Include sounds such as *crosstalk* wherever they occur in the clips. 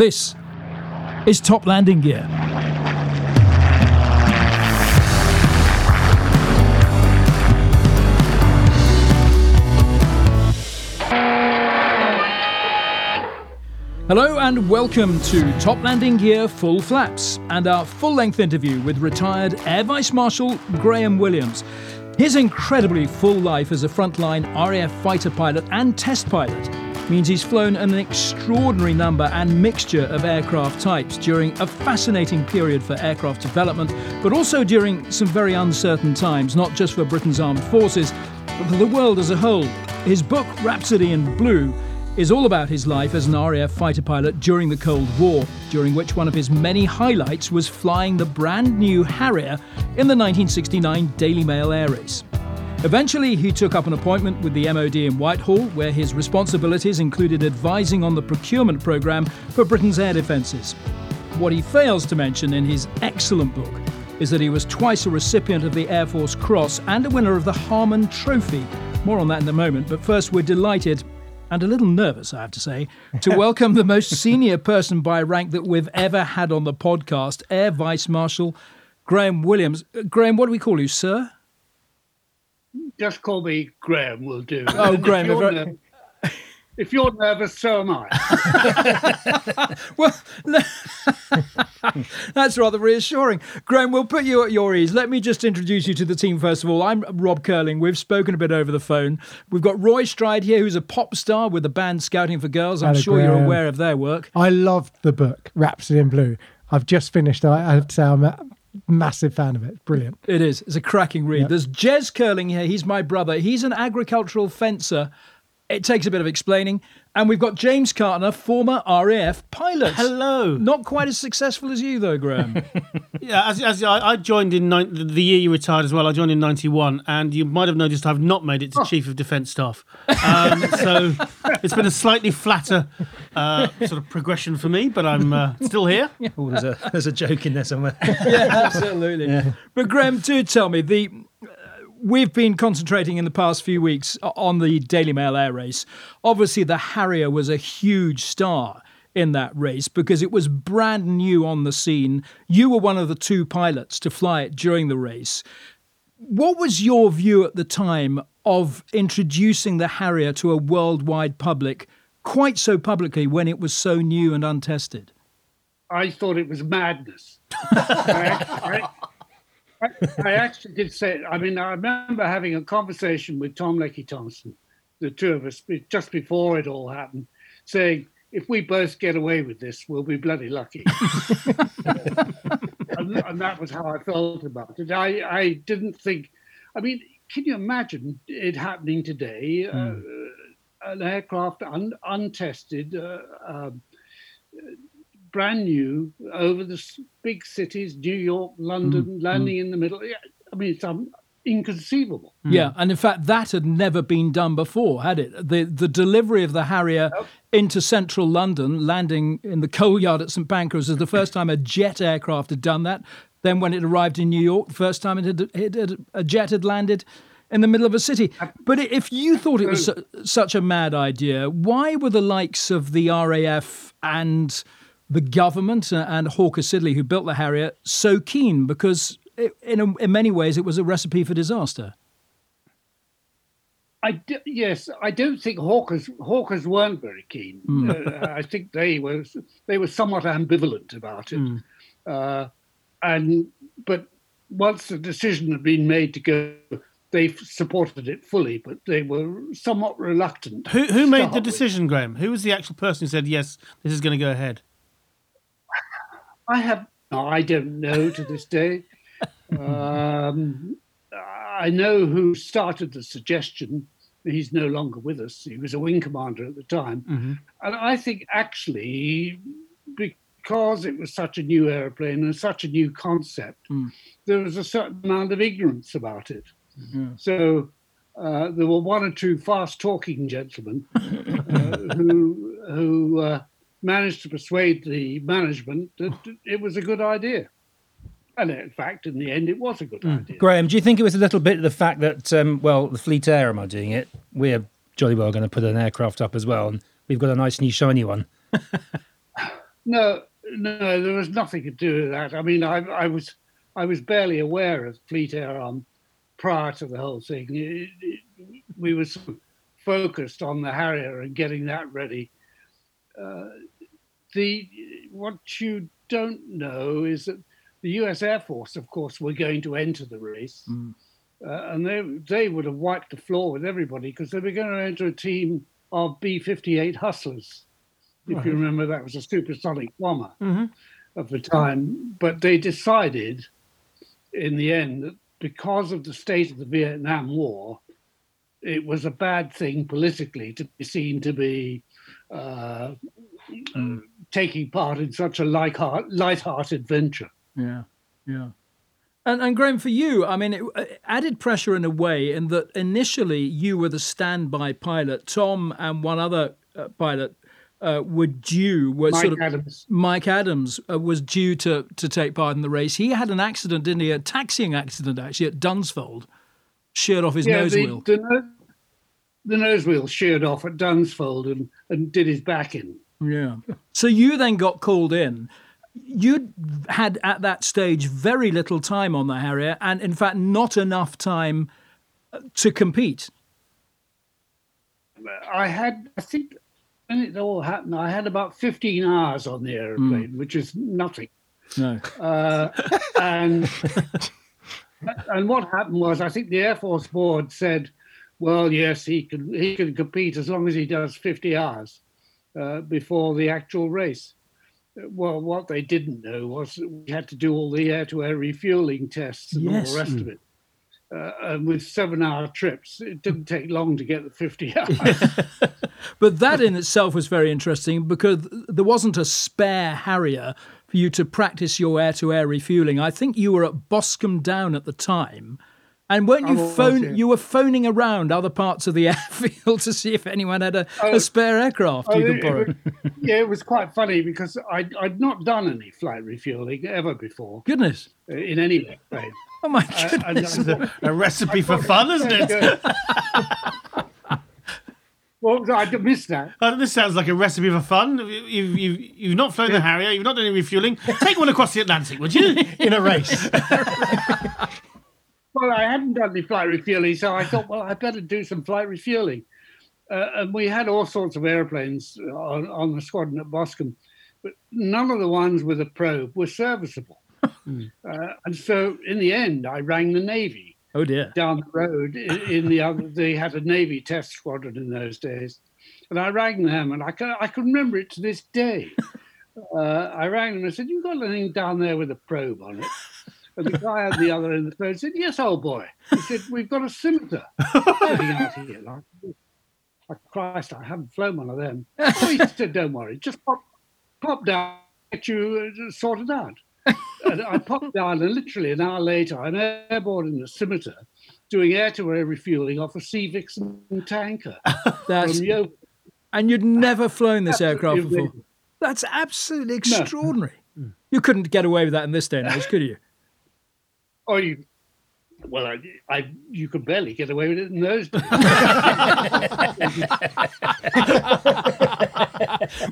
This is Top Landing Gear. Hello and welcome to Top Landing Gear Full Flaps and our full length interview with retired Air Vice Marshal Graham Williams. His incredibly full life as a frontline RAF fighter pilot and test pilot means he's flown an extraordinary number and mixture of aircraft types during a fascinating period for aircraft development, but also during some very uncertain times, not just for Britain's armed forces, but for the world as a whole. His book, Rhapsody in Blue, is all about his life as an RAF fighter pilot during the Cold War, during which one of his many highlights was flying the brand new Harrier in the 1969 Daily Mail Air Race. Eventually, he took up an appointment with the MOD in Whitehall, where his responsibilities included advising on the procurement programme for Britain's air defences. What he fails to mention in his excellent book is that he was twice a recipient of the Air Force Cross and a winner of the Harmon Trophy. More on that in a moment, but first, we're delighted and a little nervous, I have to say, to *laughs* welcome the most senior person by rank that we've ever had on the podcast, Air Vice Marshal Graham Williams. Uh, Graham, what do we call you, sir? Just call me Graham will do. Oh, Graham. If you're, nervous, if you're nervous, so am I. *laughs* well, *laughs* that's rather reassuring. Graham, we'll put you at your ease. Let me just introduce you to the team first of all. I'm Rob Curling. We've spoken a bit over the phone. We've got Roy Stride here, who's a pop star with the band Scouting for Girls. I'm Hello, sure Graham. you're aware of their work. I loved the book, Rhapsody in Blue. I've just finished. I have to say, I'm a massive fan of it. Brilliant. It is. It's a cracking read. Yep. There's Jez Curling here. He's my brother. He's an agricultural fencer. It takes a bit of explaining. And we've got James Carter, former RAF pilot. Hello. Not quite as successful as you, though, Graham. *laughs* yeah, as, as I, I, joined in the year you retired as well. I joined in '91, and you might have noticed I've not made it to oh. Chief of Defence Staff. Um, so *laughs* it's been a slightly flatter uh, sort of progression for me, but I'm uh, still here. *laughs* Oh, there's a there's a joke in there somewhere. yeah, absolutely. Yeah. But Graham, do tell me the we've been concentrating in the past few weeks on the Daily Mail air race. Obviously, the Harrier was a huge star in that race because it was brand new on the scene. You were one of the two pilots to fly it during the race. What was your view at the time of introducing the Harrier to a worldwide public quite so publicly when it was so new and untested? I thought it was madness. *laughs* I, I, I, I, actually did say. I mean, I remember having a conversation with Tom Lecky Thompson, the two of us, just before it all happened, saying, "If we both get away with this, we'll be bloody lucky." *laughs* and, and, that was how I felt about it. I, I didn't think. I mean, can you imagine it happening today? Mm. Uh, hmm. an aircraft un, untested. Uh, uh, brand new over the big cities, New York, London, mm, landing mm. in the middle. I mean, it's um, inconceivable. Hmm. Yeah, and in fact, that had never been done before, had it? The the delivery of the Harrier nope. into central London, landing in the coal yard at St Pancras, was the *laughs* first time a jet aircraft had done that. Then, when it arrived in New York, the first time it had, it had a jet had landed in the middle of a city. But if you thought it was su- such a mad idea, why were the likes of the RAF and the government and Hawker Siddeley, who built the Harrier, so keen because it, in, a, in many ways it was a recipe for disaster. I d- yes, I don't think Hawkers Hawkers weren't very keen. Mm. Uh, I think they were they were somewhat ambivalent about it, mm. uh, and but once the decision had been made to go, they supported it fully, but they were somewhat reluctant. Who who made the decision, with. Graham? Who was the actual person who said yes, this is going to go ahead? I have. I don't know to this day. um, I know who started the suggestion. He's no longer with us. He was a wing commander at the time, mm-hmm. and I think actually because it was such a new airplane and such a new concept, mm. there was a certain amount of ignorance about it. Mm-hmm. So uh, there were one or two fast-talking gentlemen *laughs* uh, who who uh, managed to persuade the management that it was a good idea. And in fact, in the end, it was a good mm. idea. Graham, do you think it was a little bit of the fact that, um, well, the Fleet Air arm are doing it? We're jolly well going to put an aircraft up as well, and we've got a nice new shiny one. *laughs* No, no, there was nothing to do with that. I mean, I, I was I was barely aware of Fleet Air Arm prior to the whole thing. It, it, we were so focused on the Harrier and getting that ready. Uh, the what you don't know is that the U.S. Air Force, of course, were going to enter the race, Mm. uh, and they they would have wiped the floor with everybody because they were going to enter a team of B-58 Hustlers. If you remember, that was a supersonic bomber Mhm. of the time. But they decided, in the end, that because of the state of the Vietnam War, it was a bad thing politically to be seen to be uh, uh, taking part in such a light-heart, light-hearted venture. Yeah, yeah. And, and Graham, for you, I mean, it uh, added pressure in a way in that initially you were the standby pilot. Tom and one other uh, pilot uh, were due, were Mike sort of Adams. Mike Adams uh, was due to to take part in the race. He had an accident, didn't he? A taxiing accident actually at Dunsfold, sheared off his nose the, wheel. The, the nose wheel sheared off at Dunsfold and, and did his back in. Yeah. So you then got called in. You had at that stage very little time on the Harrier, and in fact, not enough time uh, to compete. I had, I think, when it all happened, I had about 15 hours on the airplane, which is nothing. No. Uh, and *laughs* and what happened was, I think the Air Force Board said, "Well, yes, he can he can compete as long as he does 50 hours uh, before the actual race." Well, what they didn't know was that we had to do all the air-to-air refueling tests and all the rest of it. Uh, and with seven-hour trips, it didn't take long to get the 50 *laughs* hours. But that in itself was very interesting because there wasn't a spare Harrier for you to practice your air to air refueling. I think you were at Boscombe Down at the time. And weren't you I phone yeah. you were phoning around other parts of the *laughs* airfield to see if anyone had a, Oh. a spare aircraft you Oh, could it- borrow? it was- yeah, it was quite funny because I'd, I'd not done any flight refueling ever before Goodness. uh, in any airplane. Oh my Uh, and I goodness. *laughs* A recipe for fun, isn't it? well, I missed that. Uh, this sounds like a recipe for fun. You've, you've, you've not flown the Harrier, you've not done any refueling. Take one across the Atlantic, would you? *laughs* in a race. Well, I hadn't done any flight refueling, so I thought, well, I better do some flight refueling. Uh, and we had all sorts of airplanes on, on the squadron at Boscombe, but none of the ones with a probe were serviceable. *laughs* Uh, and so in the end, I rang the Navy. Oh dear. down the road in, in the other they had a navy test squadron in those days and i rang them and i can i can remember it to this day *laughs* uh, i rang them and I said you got anything down there with a probe on it and the guy at the other end of the phone said yes old boy he said we've got a scimitar *laughs* out here like oh, christ i haven't flown one of them oh, he said don't worry just pop pop down get you uh, sorted out and I popped down, and literally an hour later, I'm airborne in a scimitar doing air to air refueling off a Sea Vixen tanker *laughs* That's and you'd never flown this aircraft before. That's absolutely extraordinary. You couldn't get away with that in this day and age, could you? Oh, you. Well, I, I, you could barely get away with it in those days. *laughs*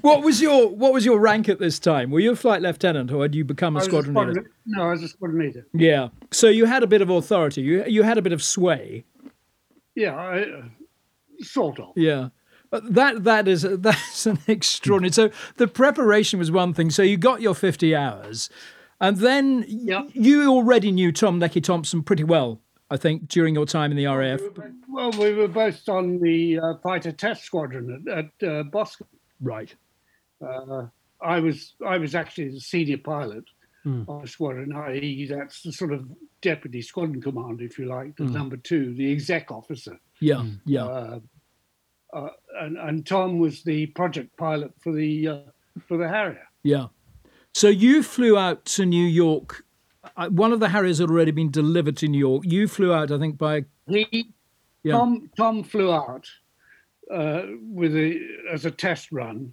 What was your what was your rank at this time? Were you a flight lieutenant or had you become a was a squadron leader? no, I was a squadron leader. Yeah. So you had a bit of authority. You you had a bit of sway. Yeah, I, uh, sort of. Yeah. But that that is *laughs* that's an extraordinary. So the preparation was one thing. So you got your fifty hours, and then y- Yeah. you already knew Tom Lecky Thompson pretty well. I think during your time in the RAF. Well, we were both on the uh, fighter test squadron at, at uh, Boscombe. Right. Uh, I was I was actually the senior pilot Hmm. on the squadron, i.e., that's the sort of deputy squadron commander, if you like, Hmm. the number two, the exec officer. Yeah. Yeah. Uh, uh, and, and Tom was the project pilot for the uh, for the Harrier. Yeah. So you flew out to New York. Uh, One of the Harriers had already been delivered to New York. You flew out, I think, by He Yeah. Tom Tom flew out uh, with a as a test run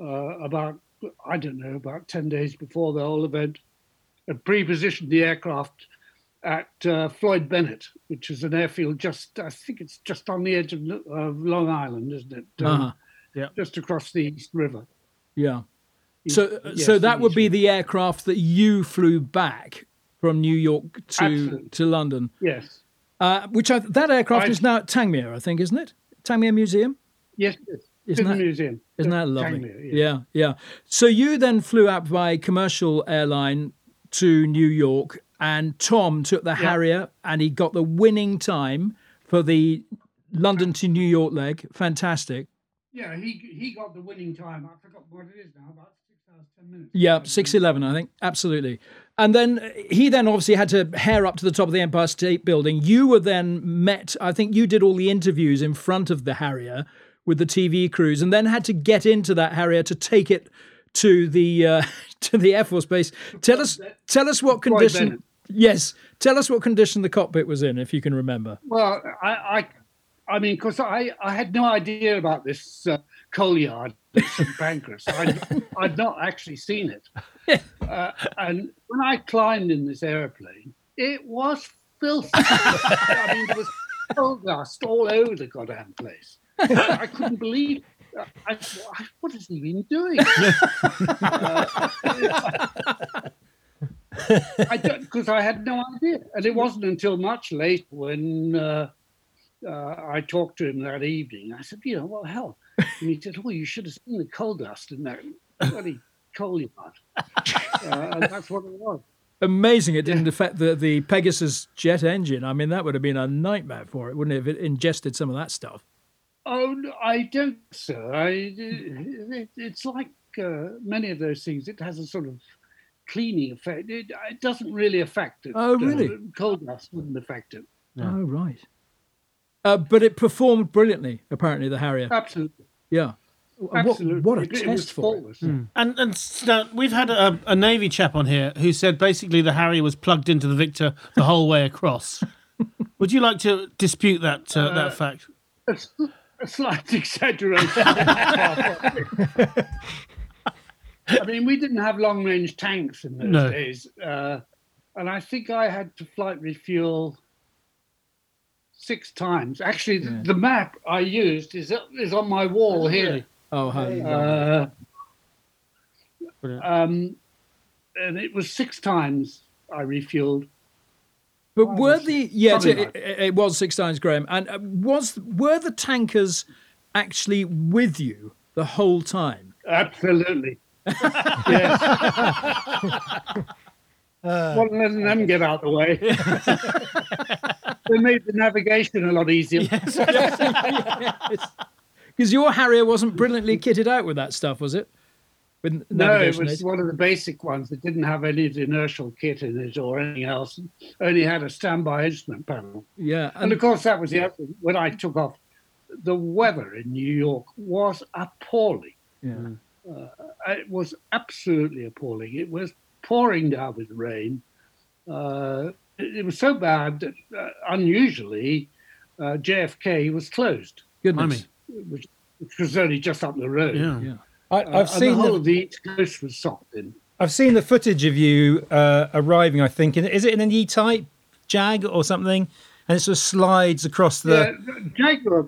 uh, about I don't know about ten days before the whole event, and pre-positioned the aircraft at uh, Floyd Bennett, which is an airfield just I think it's just on the edge of, of Long Island, isn't it? Um, uh-huh. Yeah. Just across the East River. Yeah. So, Yes, so that would be the aircraft that you flew back from New York to Absolutely. to London, Yes. uh, which I, that aircraft I- is now at Tangmere, I think, isn't it? Tangmere Museum. Yes. yes. Isn't in the that- museum. Isn't Uh, that lovely? Tangmere, yeah, yeah. So you then flew up by commercial airline to New York, and Tom took the Harrier, and he got the winning time for the London to New York leg. Fantastic. Yeah, he he got the winning time. I forgot what it is now. About six hours minutes. Yeah, six eleven, I think. Absolutely. And then uh, he then obviously had to hare up to the top of the Empire State Building. You were then met. I think you did all the interviews in front of the Harrier with the TV crews, and then had to get into that Harrier to take it to the uh, *laughs* to the Air Force base. Tell us, tell us what condition. Yes, tell us what condition the cockpit was in, if you can remember. Well, I, I, I mean, because I, I had no idea about this uh, coal yard at St Pancras. I'd, I'd not actually seen it. *laughs* Uh, and when I climbed in this aeroplane, it was filthy. *laughs* I mean, there was coal dust all over the goddamn place. I couldn't believe. I, I, what is he been doing? *laughs* I don't because I had no idea, and it wasn't until much later when uh, uh, I talked to him that evening. I said, "You know, well, hell," and he said, "Oh, you should have seen the coal dust in that bloody coal yard," uh, and that's what it was. Amazing! It didn't affect the the Pegasus jet engine. I mean, that would have been a nightmare for it, wouldn't it? If it ingested some of that stuff. Oh, I don't, sir. I, it, it's like uh, many of those things. It has a sort of cleaning effect. It, it doesn't really affect it. Oh, really? Uh, coal dust wouldn't affect it. Oh right. Uh, but it performed brilliantly. Apparently, the Harrier. Absolutely. Yeah. Absolutely. what a it, it was test for it. faultless. And and s- now, we've had a, a navy chap on here who said basically the Harrier was plugged into the Victor the whole way across. *laughs* Would you like to dispute that uh, that fact? A slight *laughs* exaggeration. I mean, we didn't have long range tanks in those No. days. Uh, and I think I had to flight refuel six times. Actually, th- the map I used is, is on my wall here. Oh, how you love it. Uh, um, and it was six times I refueled. But were the yeah, it, like it, it was six times, Graham. And uh, was were the tankers actually with you the whole time? Absolutely. *laughs* yes. *laughs* Uh, well, letting them get out of the way. *laughs* they made the navigation a lot easier. *laughs* Because your Harrier wasn't brilliantly kitted out with that stuff, was it? With No, it was aids? one of the basic ones that didn't have any of the inertial kit in it or anything else. Only had a standby instrument panel. Yeah, And and of course, that was the other. When I took off, the weather in New York was appalling. yeah. Uh, it was absolutely appalling. It was pouring down with rain. Uh, it, it was so bad that uh, unusually uh, JFK was closed, goodness. which, which was only just up the road. Yeah. Yeah. I, Uh, I've and seen the whole the, of the East Coast was socked in. I've seen the footage of you uh, arriving. I think in, is it in an E-type Jag or something, and it sort of slides across the. yeah, Jaguar.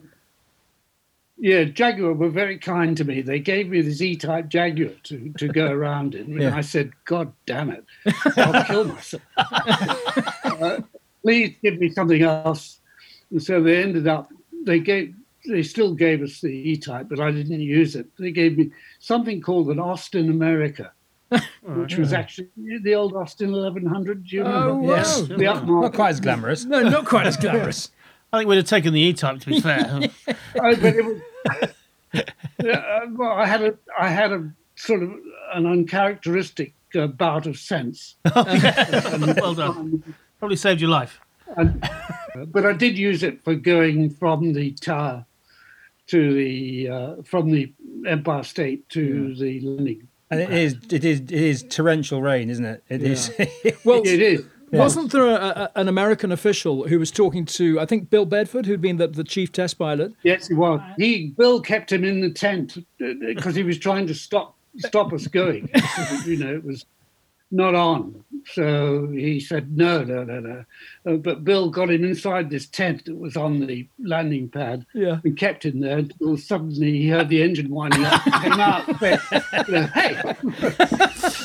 Yeah, Jaguar were very kind to me. They gave me this E-type Jaguar to, to go *laughs* around in, and Yeah. I said, "God damn it, *laughs* I'll kill myself. uh, please give me something else." And so they ended up. They gave. They still gave us the E-type, but I didn't use it. They gave me something called an Austin America, *laughs* which was actually the old Austin 1100. Do you remember? Oh, wow. Yes. The Not quite as glamorous. No, not quite as glamorous. I think we'd have taken the E-type to be fair. Oh, but it was. Yeah, uh, well, I had a, I had a sort of an uncharacteristic uh, bout of sense, *laughs* *laughs* well done. Probably saved your life. and, but I did use it for going from the tower to the uh, from the Empire State to the landing. And it is, it is, it is torrential rain, isn't it? It is. *laughs* Well, It is. Wasn't there a, a, an American official who was talking to, I think, Bill Bedford, who'd been the, the chief test pilot? Yes, he was. He Bill kept him in the tent uh, uh, because he was trying to stop stop us going. *laughs* you know, it was not on. So he said, no, no, no, no. Uh, but Bill got him inside this tent that was on the landing pad Yeah. and kept him there until suddenly he heard the engine winding up, came out, and said, you know, hey. *laughs*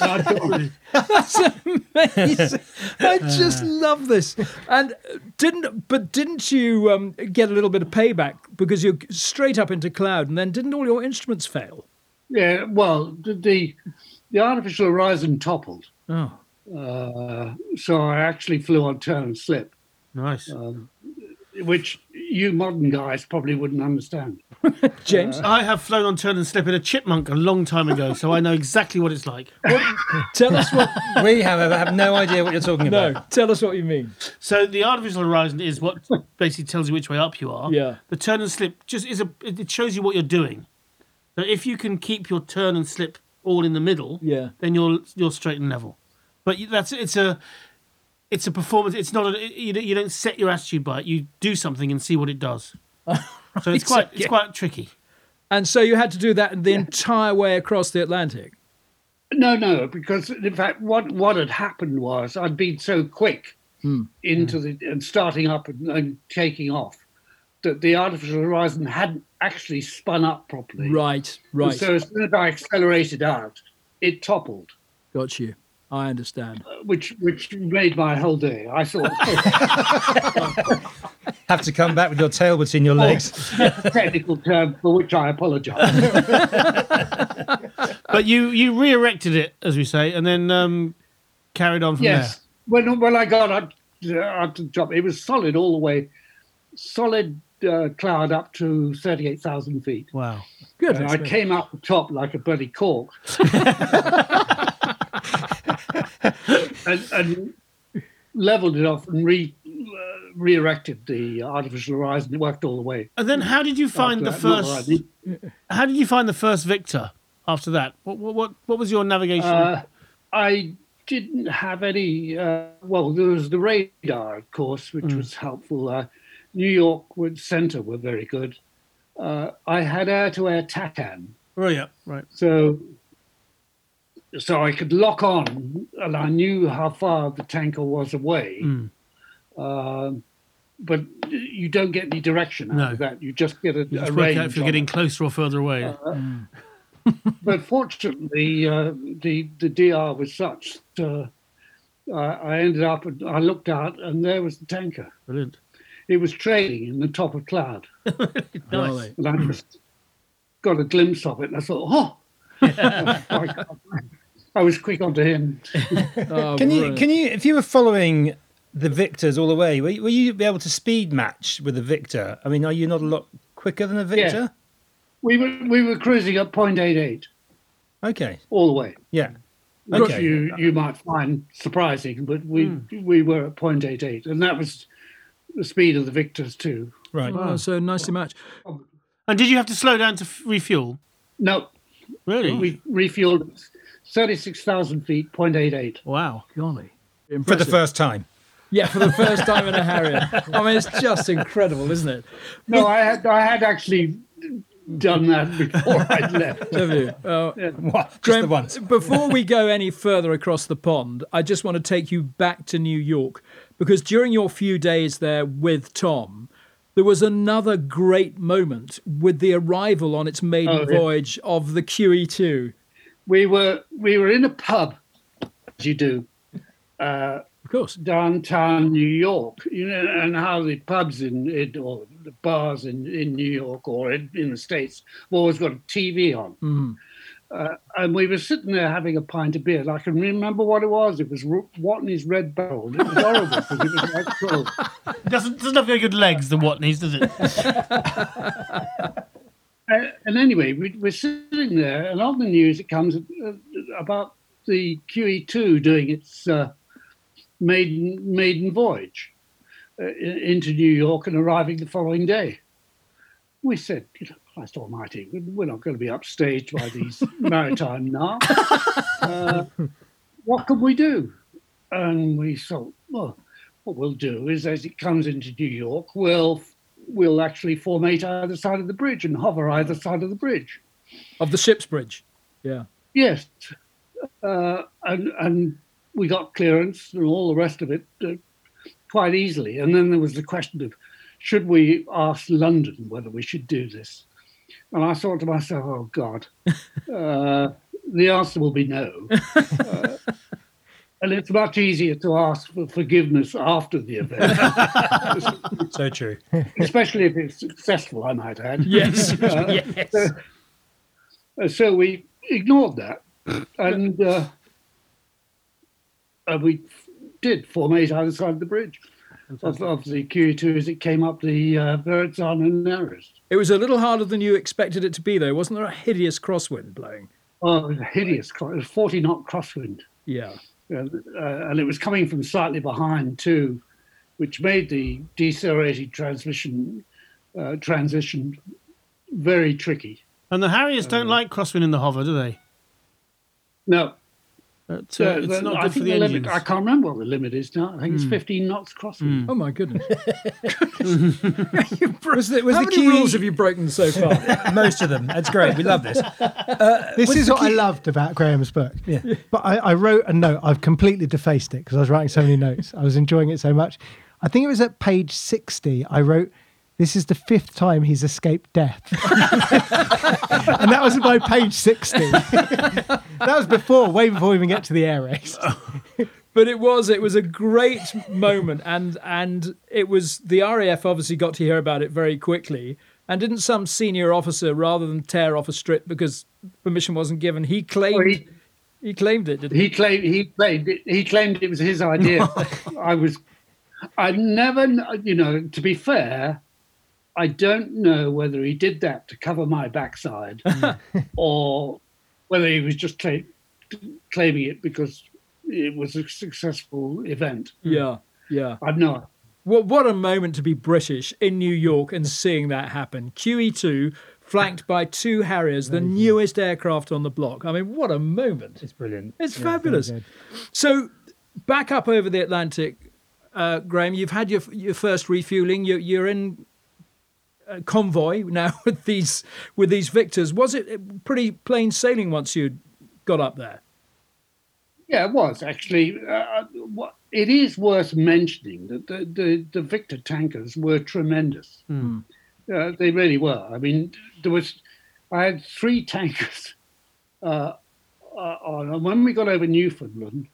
I That's amazing. I just love this. And uh, didn't, but didn't you um, get a little bit of payback because you're straight up into cloud, and then didn't all your instruments fail? yeah, well, the, the, the artificial horizon toppled. Oh, Uh, so I actually flew on turn and slip, Nice. which you modern guys probably wouldn't understand. *laughs* James, I have flown on turn and slip in a chipmunk a long time ago, so I know exactly what it's like. *laughs* tell us what. *laughs* We, however, have no idea what you're talking No, about. No, tell us what you mean. So the artificial horizon is what basically tells you which way up you are. Yeah. The turn and slip just is a it shows you what you're doing. So if you can keep your turn and slip all in the middle, Yeah. then you're you're straight and level. But that's it's a it's a performance. It's not a you don't- you don't set your attitude by it. You do something and see what it does. *laughs* So it's quite it's okay. quite tricky. And so you had to do that the entire way across the Atlantic. No, no, because in fact, what what had happened was I'd been so quick hmm. into hmm. the and starting up and, and taking off that the artificial horizon hadn't actually spun up properly. Right, right. So as soon as I accelerated out, it toppled, Got you. I understand. which which made my whole day. I thought *laughs* Have to come back with your tail between your legs. technical term for which I apologise. *laughs* But you you re-erected it, as we say, and then um, carried on from yes, when when I got up, uh, up to the top, it was solid all the way, solid uh, cloud up to thirty eight thousand feet. Wow. Good. And I came up the top like a bloody cork. *laughs* and, and leveled it off and re uh, re-erected the artificial horizon. It worked all the way. And then how did you find the first? How did you find the first victor after that? What what what, was your navigation? Uh, I didn't have any. Uh, well, there was the radar, of course, which was helpful. Uh, New York would center were very good. Uh, I had air-to-air TACAN, oh yeah, right. so so I could lock on, and I knew how far the tanker was away. Mm. Um, but you don't get any direction out No. of that. You just get a, You a just work range. out if you're getting it. closer or further away. *laughs* but fortunately, uh, the the DR was such. Uh, I, I ended up and I looked out, and there was the tanker. Brilliant. It was trailing in the top of cloud, *laughs* Golly. and I just got a glimpse of it, and I thought, oh. I, *laughs* I was quick onto him. *laughs* Oh, Can you, can you, if you were following the victors all the way, were you, will you be able to speed match with the victor? I mean, are you not a lot quicker than a victor? Yeah. We were we were cruising at 0.88 Okay, all the way. yeah, which you you might find surprising, but we hmm. we were at 0.88, and that was the speed of the Victors too. right. Oh, so nicely matched. And did you have to slow down to f- refuel? No, Really? we refueled 36,000 feet, 0.88. wow. Golly. For the Impressive. first time. Yeah, for the first time in a Harrier. I mean, it's just incredible, isn't it? No, I had I had actually done that before I left. *laughs* Have you? Uh, What? Just Graham, the once. Before we go any further across the pond, I just want to take you back to New York because during your few days there with Tom, there was another great moment with the arrival on its maiden Oh, yeah. voyage of the QE2. We were we were in a pub, as you do, uh, Of course. downtown New York. You know, and how the pubs in, in or the bars in, in New York or in, in the states have always got a TV on. Mhm. Uh, and we were sitting there having a pint of beer. and I can remember what it was. It was Watney's Red Barrel. It was horrible because it was like cold. *laughs* Doesn't doesn't have very good legs, the Watneys, does it? *laughs* Uh, and anyway, we, we're sitting there, and on the news it comes uh, about the QE2 doing its uh, maiden maiden voyage uh, into New York and arriving the following day. We said, you know, Christ Almighty, we- we're not going to be upstaged by these *laughs* maritime narcs. Uh, *laughs* what can we do? And we thought, well, what we'll do is, as it comes into New York, we'll we'll actually formate either side of the bridge and hover either side of the bridge. Of the ship's bridge. Yeah. Yes, uh, and and we got clearance and all the rest of it uh, quite easily. And then there was the question of should we ask London whether we should do this? And I thought to myself, oh God, uh, the answer will be no. *laughs* Uh, and it's much easier to ask for forgiveness after the event, *laughs* So true. especially if it's successful, I might add. Yes. *laughs* Uh, yes. Uh, so we ignored that, and uh, and we did formate either side of the bridge of, of the QE2 as it came up the uh, Verrazzano and Narrows. It was a little harder than you expected it to be, though. Wasn't there a hideous crosswind blowing? Oh, it was a hideous, cro- it was 40 knot crosswind. Yeah. Uh, uh, and it was coming from slightly behind too, which made the decelerated transmission uh, transition very tricky. And the Harriers don't like crosswind in the hover, do they? No, But, uh, uh, it's the- not I good for think the the limit. I can't remember what the limit is now. I think it's 15 knots crosswind. Oh my goodness. *laughs* Was the, was How the many QE rules have you broken so far? *laughs* Most of them. That's great. We love this. *laughs* This is what I loved about Graham's book. Yeah. But I, I wrote a note. I've completely defaced it because I was writing so many notes. I was enjoying it so much. I think it was at page 60. I wrote, This is the fifth time he's escaped death. *laughs* and that was by page 60. *laughs* that was before, way before we even get to the air race. *laughs* but it was it was a great moment and and it was the RAF obviously got to hear about it very quickly and didn't some senior officer rather than tear off a strip because permission wasn't given he claimed Well, he- he, claimed it didn't he? He claimed he claimed it, he claimed it was his idea. I was, I never, you know. To be fair, I don't know whether he did that to cover my backside, *laughs* or whether he was just cla- claiming it because it was a successful event. yeah yeah I've no. What what a moment to be British in New York and seeing that happen. QE2 flanked by two Harriers, the newest aircraft on the block. I mean, what a moment! It's brilliant. It's fabulous. So, back up over the Atlantic, uh, Graham. You've had your your first refueling. You're, you're in a convoy now *laughs* with these with these victors. Was it pretty plain sailing once you got up there? Yeah, it was actually. Uh, it is worth mentioning that the, the, the Victor tankers were tremendous. Uh, they really were. I mean, there was. I had three *laughs* tankers uh, uh, on, and when we got over Newfoundland,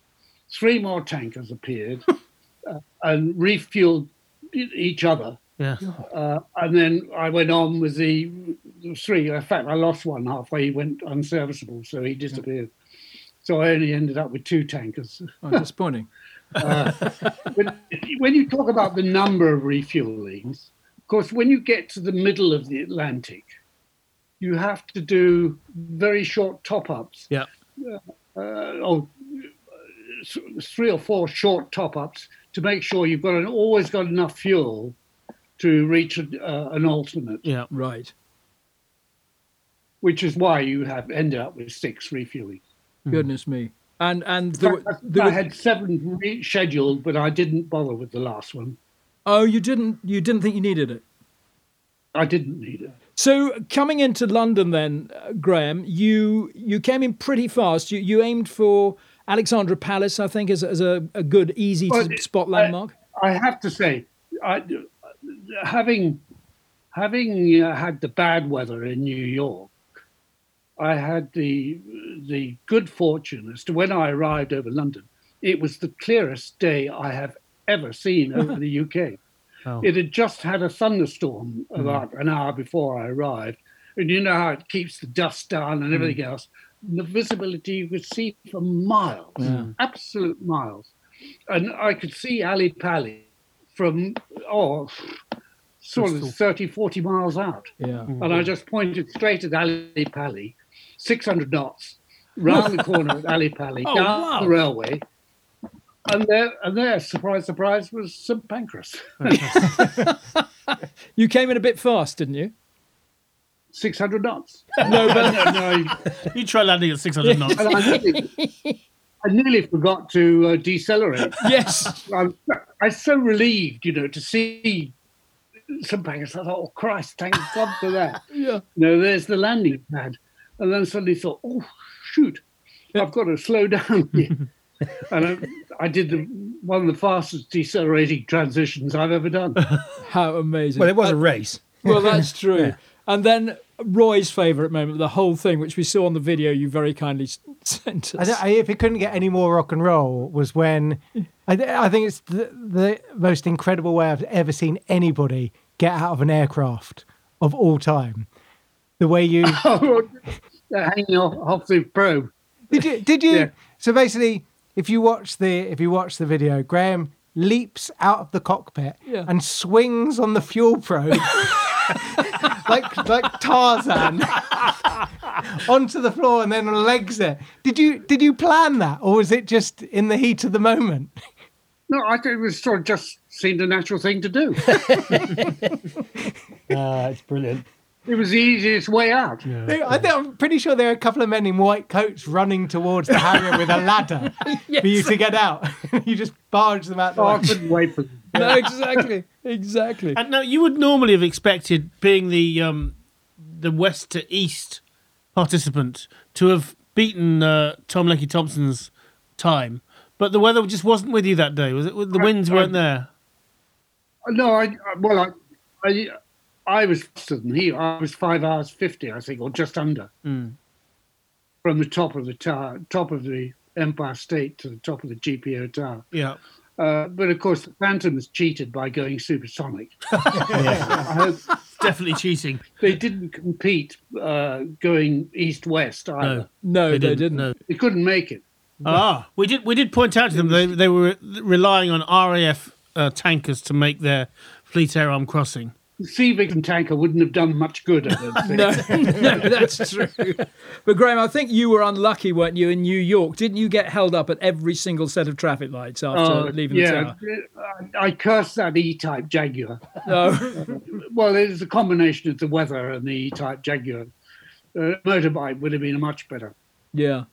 three more tankers appeared *laughs* uh, and refueled each other. Yeah. Uh, and then I went on with the, the three. In fact, I lost one halfway. He went unserviceable, so he disappeared. So I only ended up with two tankers. Oh, disappointing. *laughs* when, when you talk about the number of refuelings, of course, when you get to the middle of the Atlantic, you have to do very short top ups. Yeah. Uh, oh, th- three or four short top ups to make sure you've got an, always got enough fuel to reach a, uh, an alternate, Yeah. Right. which is why you have ended up with six refueling. Goodness me. And and In there, fact, were- I, there I were- had seven re- scheduled, but I didn't bother with the last one. oh, you didn't you didn't think you needed it. I didn't need it. So coming into London, then uh, Graham, you you came in pretty fast. You you aimed for Alexandra Palace, I think, as, as a, a good, easy Well, to spot I- landmark. I have to say, I, having having uh, had the bad weather in New York, I had the the good fortune as to when I arrived over London, it was the clearest day I have ever seen over *laughs* the UK. Oh. It had just had a thunderstorm about an hour before I arrived, and you know how it keeps the dust down and everything else. The visibility you could see for miles, absolute miles and I could see Ali Pali from oh sort of 30, 40 miles out. yeah. Mm. And I just pointed straight at Ali Pali, 600 knots, round the corner at Ali Pali, *laughs* Oh, down wow. the railway. And there, and there, surprise, surprise, was St Pancras. *laughs* You came in a bit fast, didn't you? 600 knots. No, but *laughs* And, I, You try landing at 600 knots. And I, nearly, forgot to uh, decelerate. *laughs* yes. I'm, I'm so relieved, you know, to see St Pancras. I thought, oh Christ, thank God for that. *laughs* Yeah. No, there's the landing pad. And then suddenly thought, oh, shoot, I've got to slow *laughs* down here. and I, I did the, one of the fastest decelerating transitions I've ever done. How amazing. Well, it was Uh, a race. well, that's true. And then Roy's favourite moment, the whole thing, which we saw on the video you very kindly s- sent I us. I- if it couldn't get any more rock and roll, was when I, th- I think it's the, the most incredible way I've ever seen anybody get out of an aircraft of all time. The way you *laughs* oh, They're hanging off, off the probe. did you did you Yeah. so basically if you watch the if you watch the video, Graham leaps out of the cockpit Yeah. and swings on the fuel probe *laughs* like like Tarzan *laughs* onto the floor and then legs it. Did you did you plan that or was it just in the heat of the moment? *laughs* No, I think it was sort of just seemed a natural thing to do. Ah, it's brilliant. It was the easiest way out. I think I'm pretty sure there are a couple of men in white coats running towards the Harrier with a ladder *laughs* for you to get out. *laughs* you just barge them out the Oh, I couldn't wait for them. no, exactly. Exactly. And now you would normally have expected, being the um, the west to east participant, to have beaten uh, Tom Lecky Thompson's time, but the weather just wasn't with you that day. Was it? The winds weren't there. No, I well, I, I, I was faster than he. I was five hours fifty, I think, or just under, Mm. from the top of the tower, top of the Empire State to the top of the GPO tower. Yeah. Uh, but of course, the Phantom was cheated by going supersonic. *laughs* I hope Definitely cheating. they didn't compete uh, going east-west either. No, they, They didn't. No. They couldn't make it. Ah, we did. We did point out to them they they were relying on RAF uh, tankers to make their fleet air arm crossing. The Sea Vixen tanker wouldn't have done much good. I don't think. *laughs* No, no, that's true. But Graham, I think you were unlucky, weren't you, in New York? Didn't you get held up at every single set of traffic lights after Uh, leaving yeah, the I, I cursed that E-type Jaguar. tower? No. *laughs* Well, it's a combination of the weather and the E-type Jaguar. Uh, motorbike would have been much better. yeah.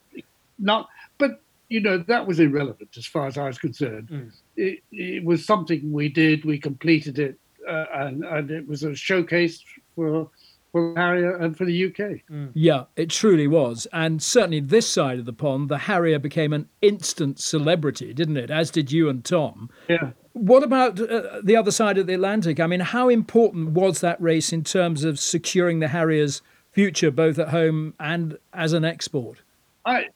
Not, but you know that was irrelevant as far as I was concerned. It, it was something we did. We completed it, uh, and, and it was a showcase for for Harrier and for the UK. Yeah, it truly was. And certainly this side of the pond, the Harrier became an instant celebrity, didn't it? As did you and Tom. Yeah. What about uh, the other side of the Atlantic? I mean, how important was that race in terms of securing the Harrier's future, both at home and as an export? I,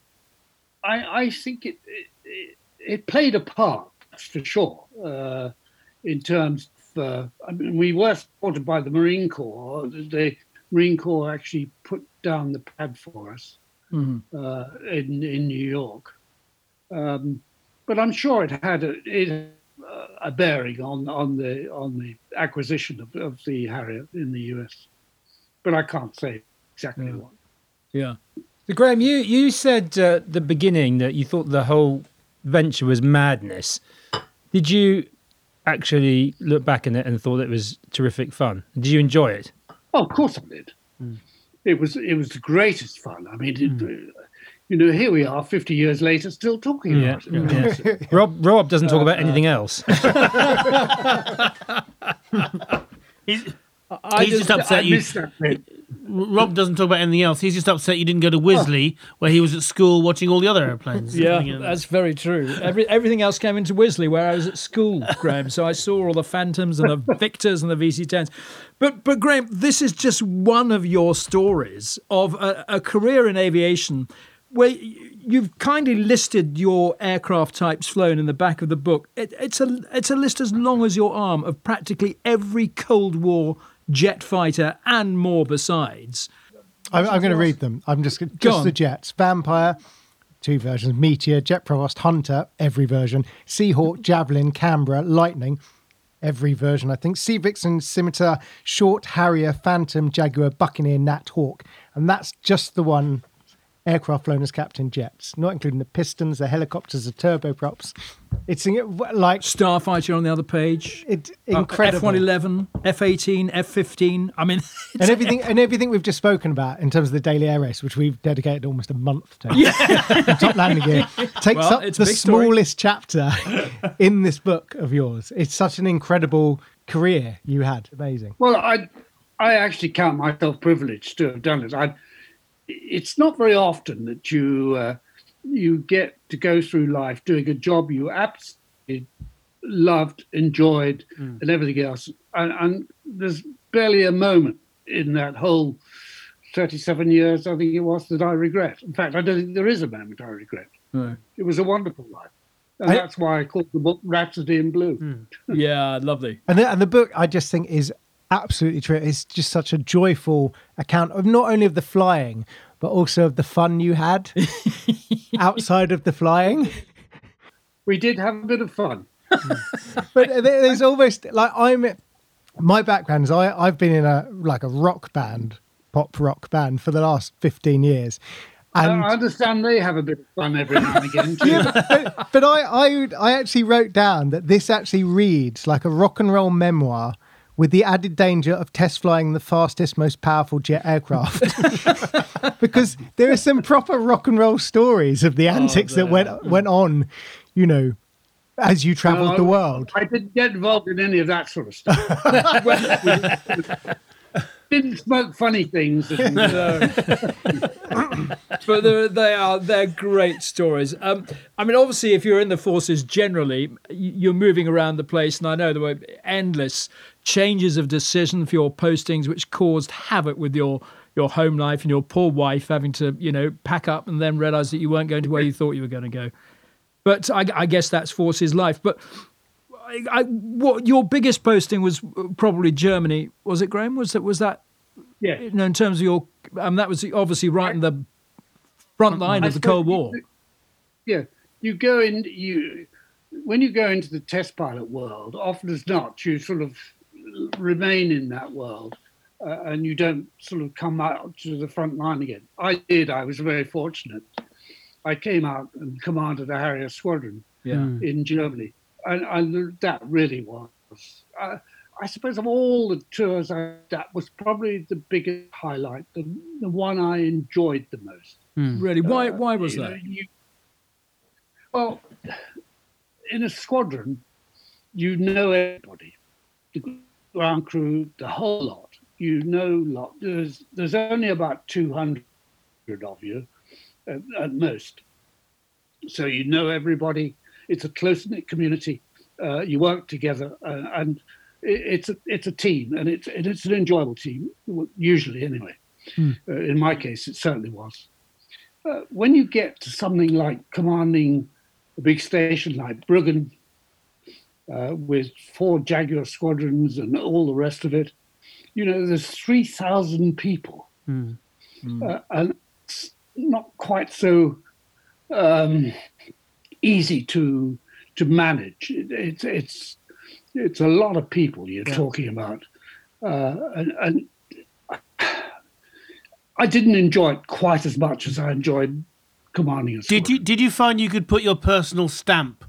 I, I think it, it it played a part for sure uh, in terms of. Uh, I mean, we were supported by the Marine Corps. The Marine Corps actually put down the pad for us Mhm. uh, in in New York, um, but I'm sure it had a, it, uh, a bearing on on the on the acquisition of, of the Harrier in the U.S. But I can't say exactly Yeah. what. Yeah. So, Graham, you, you said uh, at the beginning that you thought the whole venture was madness. Did you actually look back in it and thought it was terrific fun? Did you enjoy it? Oh, of course I did. It was it was the greatest fun. I mean, it, uh, you know, here we are, fifty years later, still talking Yeah. about it. yeah. *laughs* Rob, Rob doesn't talk about anything else. *laughs* *laughs* He's, I he's just upset I you. Missed that bit. Rob doesn't talk about anything else. He's just upset you didn't go to Wisley, where he was at school watching all the other airplanes. Yeah, that's very true. Every, everything else came into Wisley where I was at school, Graham. So I saw all the Phantoms and the *laughs* Victors and the VC10s. But, but Graham, this is just one of your stories of a, a career in aviation where you've kindly listed your aircraft types flown in the back of the book. It, it's, a, it's a list as long as your arm of practically every Cold War jet fighter and more besides. I'm, I'm going to read them. I'm just Go just on. the jets. Vampire, two versions. Meteor, Jet Provost, Hunter, every version. Seahawk, *laughs* Javelin, Canberra, Lightning, every version. I think. Sea Vixen, Scimitar, Short, Harrier, Phantom, Jaguar, Buccaneer, Gnat, Hawk, and that's just the one aircraft flown as Captain Jets, not including the pistons, the helicopters, the turboprops. It's like Starfighter on the other page. it Uh, incredible. F111, F18, F15. I mean, *laughs* and everything and everything we've just spoken about in terms of the daily air race, which we've dedicated almost a month to. Yeah. *laughs* Top landing gear takes Well, up it's the big story. smallest chapter in this book of yours. It's such an incredible career you had. Amazing. Well, I I actually count myself privileged to have done it. I, it's not very often that you uh, you get to go through life doing a job you absolutely loved, enjoyed, and everything else. And, and there's barely a moment in that whole 37 years, I think it was, that I regret. In fact, I don't think there is a moment I regret. No. It was a wonderful life. And I- that's why I called the book Rhapsody in Blue. Yeah, lovely. And the, and the book, I just think, is absolutely true. It's just such a joyful account of not only of the flying, but also of the fun you had *laughs* outside of the flying. We did have a bit of fun. *laughs* But there's almost like I'm. My background is I I've been in a like a rock band, pop rock band for the last fifteen years, and I understand they have a bit of fun every now and again, too. but, but I, I I actually wrote down that this actually reads like a rock and roll memoir with the added danger of test flying the fastest, most powerful jet aircraft. *laughs* because there are some proper rock and roll stories of the oh, antics that went went on, you know, as you travelled No, the world. I didn't get involved in any of that sort of stuff. *laughs* didn't smoke funny things. But they're, they are they're great stories. Um, I mean, obviously, if you're in the forces generally, you're moving around the place, and I know there were endless changes of decision for your postings, which caused havoc with your your home life and your poor wife having to you know pack up and then realize that you weren't going to where you thought you were going to go. But I, I guess that's forces life. But I, I, what your biggest posting was probably Germany, was it, Graham? Was that was that yeah. you know, in terms of your, um, that was obviously right in the front line I of the Cold War. you- Yeah, you go in. You when you go into the test pilot world, often as not, you sort of remain in that world, uh, and you don't sort of come out to the front line again. I did. I was very fortunate. I came out and commanded a Harrier squadron Yeah. in Germany, and, and that really was. Uh, I suppose of all the tours, I, that was probably the biggest highlight, the, the one I enjoyed the most. Really? Why? Why was You know, that? you- well, in a squadron, you know everybody, the ground crew, the whole lot. You know lot. There's there's only about two hundred of you, at, at most. So you know everybody. It's a close knit community. Uh, you work together, uh, and it, it's a it's a team, and it's it's an enjoyable team. Usually, anyway. Uh, in my case, it certainly was uh, when you get to something like commanding a big station like Bruggen uh, with four Jaguar squadrons and all the rest of it, you know, there's 3,000 people. Uh, and it's not quite so um, easy to to manage. It's it's it's a lot of people you're talking about, uh, and, and I didn't enjoy it quite as much as I enjoyed commanding a squadron. Did you did you find you could put your personal stamp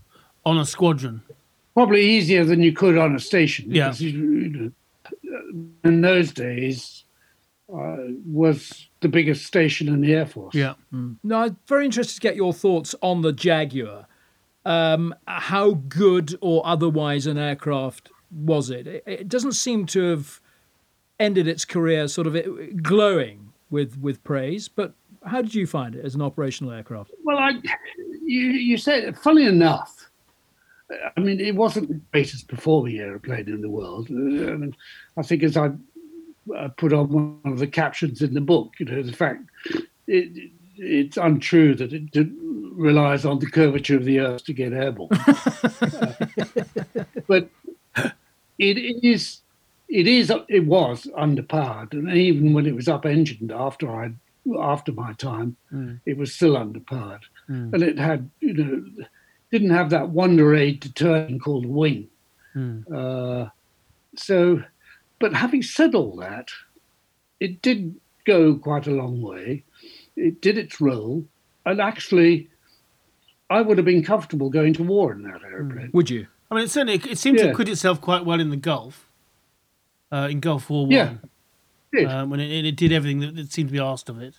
on a squadron? Probably easier than you could on a station. Yeah. you- you know, in those days, uh, was the biggest station in the Air Force. Yeah. No, I'm very interested to get your thoughts on the Jaguar. Um, how good or otherwise an aircraft was it? it? It doesn't seem to have ended its career sort of uh, glowing with with praise. But how did you find it as an operational aircraft? Well, I, you, you said, funny enough, I mean, it wasn't the greatest performing aeroplane in the world. Uh, and I think as I uh, put on one of the captions in the book, you know, the fact it, it's untrue that it relies on the curvature of the Earth to get airborne. Uh, *laughs* but it is, it is, it was underpowered, and even when it was up-engined after I, after my time, it was still underpowered, and it had, you know, didn't have that wonder aid to turn called wing. Uh, so, but having said all that, it did go quite a long way. It did its role, and actually, I would have been comfortable going to war in that aeroplane. Would you? I mean, it certainly it seemed to Yeah. acquit itself quite well in the Gulf, uh, in Gulf War One, Yeah, It um, when it, it did everything that, that seemed to be asked of it.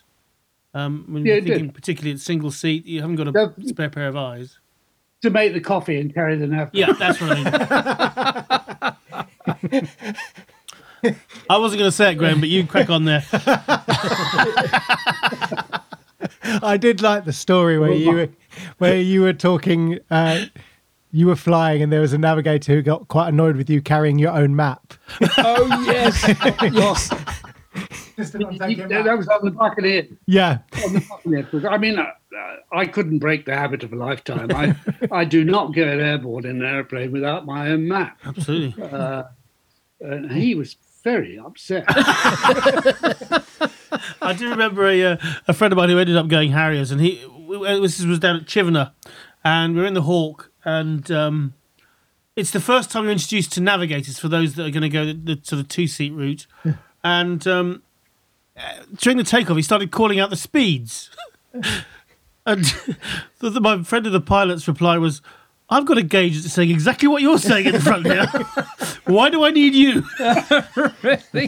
Um, when Yeah, thinking did. particularly at single seat, you haven't got a spare pair of eyes. to make the coffee and carry the napkin. Yeah, that's what I mean. *laughs* *laughs* I wasn't going to say it, Graham, but you crack on there. I did like the story where you were, where you were talking. Uh, you were flying, and there was a navigator who got quite annoyed with you carrying your own map. Oh yes, yes. that was on the Buccaneer. Yeah, On the Buccaneer. Because, I mean, uh, I couldn't break the habit of a lifetime. I, I do not get airborne in an airplane without my own map. Absolutely. Uh, and he was very upset. *laughs* I do remember a, uh, a friend of mine who ended up going Harriers, and he this was down at Chivenor, and we were in the Hawk, and um, it's the first time you're introduced to navigators for those that are going to go the, the sort of two seat route, *laughs* and um, uh, during the takeoff, he started calling out the speeds, *laughs* and the, the- my friend of the pilot's reply was. I've got a gauge that's saying exactly what you're saying in the front here. *laughs* Why do I need you? *laughs* really?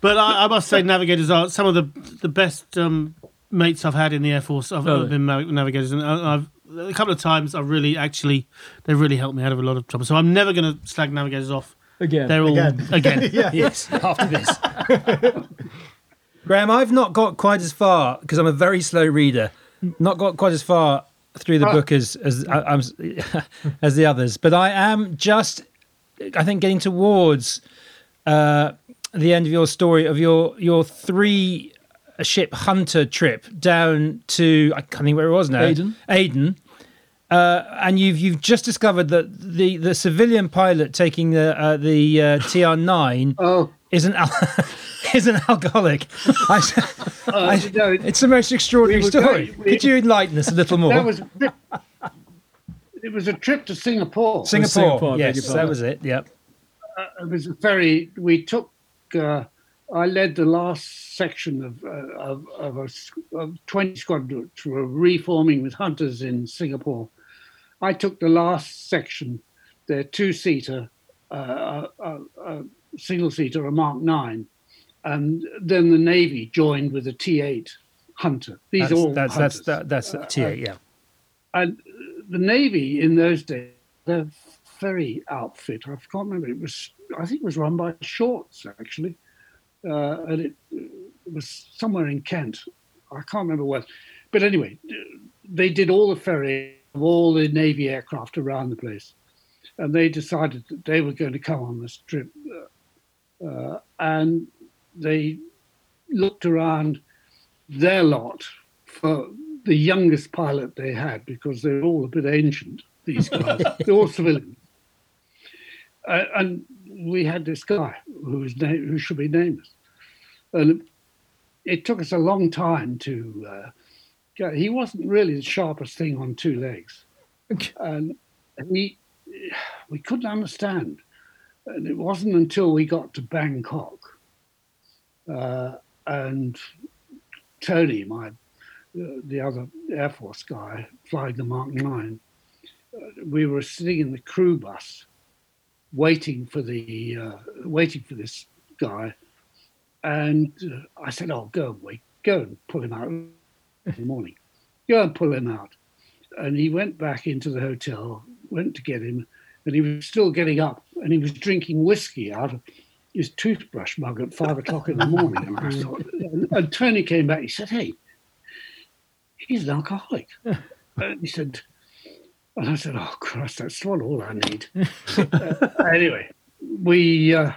But I, I must say, navigators are some of the the best um, mates I've had in the Air Force. I've, Oh. Been ma- navigators, and I've a couple of times I've really actually they've really helped me out of a lot of trouble. So I'm never going to slag navigators off. Again. They're all Again. *laughs* again. yeah. yes, after this. Graham, I've not got quite as far because I'm a very slow reader. Not got quite as far through the book as as I- I'm *laughs* as the others, but I am just, I think, getting towards uh, the end of your story of your your three ship hunter trip down to I can't think where it was now. Aden. Aden. Uh, and you've you've just discovered that the, the civilian pilot taking the uh, the uh, TR nine oh, is an al- *laughs* is an alcoholic. *laughs* I, uh, I- no, it's the most extraordinary We story. going- we- Could you enlighten us a little more? that was. It was a trip to Singapore. Singapore. Singapore, yes, that was it. Yep. it was a very. We took. Uh, I led the last section of uh, of, of, a, s- of twenty squadrons which were reforming with hunters in Singapore. I took the last section, their two seater, uh, uh, uh, single seater, a Mark Nine, and then the Navy joined with a T eight Hunter. These That's are all that's that's hunters. that, that's Uh, T eight. Yeah. and the Navy in those days, they're outfit. I can't remember. It was, I think, it was run by Shorts actually, uh, and it, it was somewhere in Kent. I can't remember where, but anyway, they did all the ferrying of all the Navy aircraft around the place, and they decided that they were going to come on this trip, uh, and they looked around their lot for the youngest pilot they had because they're all a bit ancient. These guys, *laughs* they're all civilians, uh, and we had this guy who was na- who should be nameless, and it took us a long time to. Uh, get, he wasn't really the sharpest thing on two legs, *laughs* and we we couldn't understand, and it wasn't until we got to Bangkok, uh, and Tony, my uh, the other Air Force guy flying the Mark 9, uh, we were sitting in the crew bus waiting for the uh, waiting for this guy, and uh, I said, "Oh, go and wait, go and pull him out in the morning, go and pull him out." And he went back into the hotel, went to get him, and he was still getting up, and he was drinking whiskey out of his toothbrush mug at five o'clock in the *laughs* morning. And I thought, and, and Tony came back. He said, "Hey, he's an alcoholic." *laughs* and he said, and I said, "Oh Christ, that's not all I need." *laughs* Uh, anyway, we uh,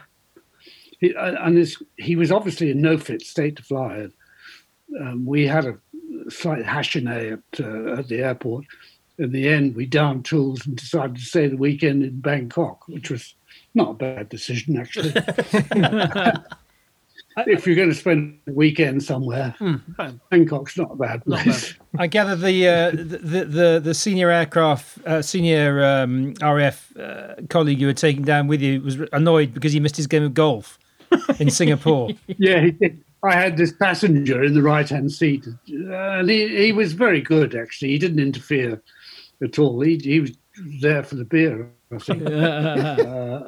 he, and this, he was obviously in no fit state to fly. Um, we had a slight hachinet at uh, at the airport. In the end, we downed tools and decided to stay the weekend in Bangkok, which was not a bad decision actually. *laughs* *laughs* if you're going to spend the weekend somewhere, Bangkok's not a bad Not place. I gather the uh, the, the the senior aircraft uh, senior um, RAF uh, colleague you were taking down with you was annoyed because he missed his game of golf in *laughs* Singapore. Yeah, he did. I had this passenger in the right hand seat, uh, and he, he was very good actually. He didn't interfere at all. He, he was there for the beer, I think, *laughs* uh,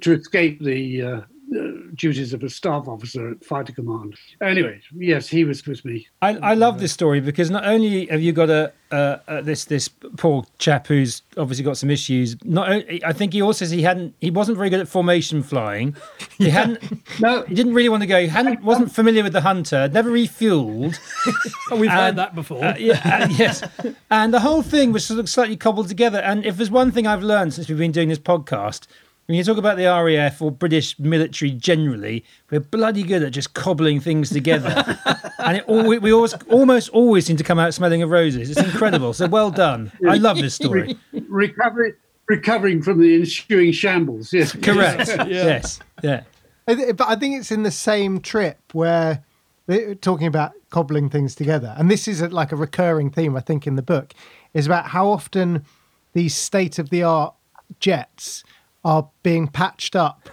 to escape the uh, duties of a staff officer at Fighter Command. Anyway, yes, he was with me. I, I love this story because not only have you got a, this this poor chap who's obviously got some issues. Not I think he also says he hadn't he wasn't very good at formation flying. *laughs* He hadn't No, he didn't really want to go. He hadn't wasn't familiar with the hunter. Never refueled. Oh, *laughs* we've heard that before. Uh, yeah, uh, yes. *laughs* And the whole thing was sort of slightly cobbled together. And if there's one thing I've learned since we've been doing this podcast, when you talk about the RAF or British military generally, we're bloody good at just cobbling things together. *laughs* and it all, we always, almost always seem to come out smelling of roses. It's incredible. So well done. I love this story. recovery, recovering from the ensuing shambles. Yes, Correct. *laughs* Yes. Yeah. I thi- But I think it's in the same trip where they're talking about cobbling things together. And this is a, like a recurring theme, I think, in the book, is about how often these state of the art jets are being patched up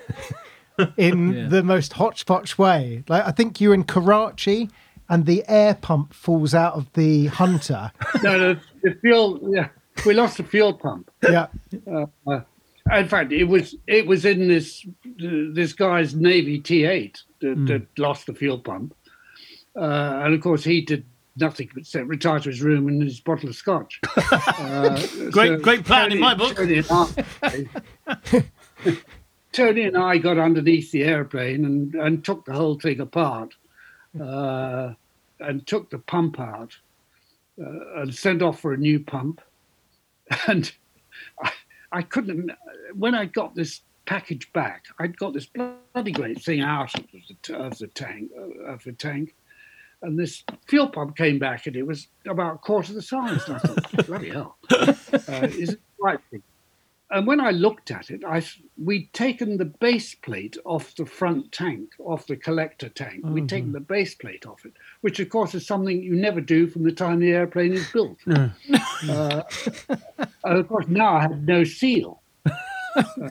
*laughs* in Yeah. the most hodgepodge way. Like, I think you're in Karachi and the air pump falls out of the Hunter. *laughs* No, no, the fuel. Yeah, we lost the fuel pump. yeah. Uh, in fact, it was it was in this this guy's Navy T8 that, that lost the fuel pump, uh, and of course he did nothing but sit, retire to his room and his bottle of scotch. *laughs* Uh, Great- great plan in my book. Tony and, I, *laughs* Tony and I got underneath the airplane and, and took the whole thing apart, uh, and took the pump out, uh, and sent off for a new pump, *laughs* and. I, I couldn't. When I got this package back, I'd got this bloody great thing out of the, of the tank, of the tank, and this fuel pump came back, and it was about a quarter the size. And I thought, *laughs* bloody hell, uh, is it the right thing? And when I looked at it, I we'd taken the base plate off the front tank, off the collector tank. We'd taken the base plate off it, which of course is something you never do from the time the airplane is built. Uh, and of course, now I had no seal. *laughs* Uh,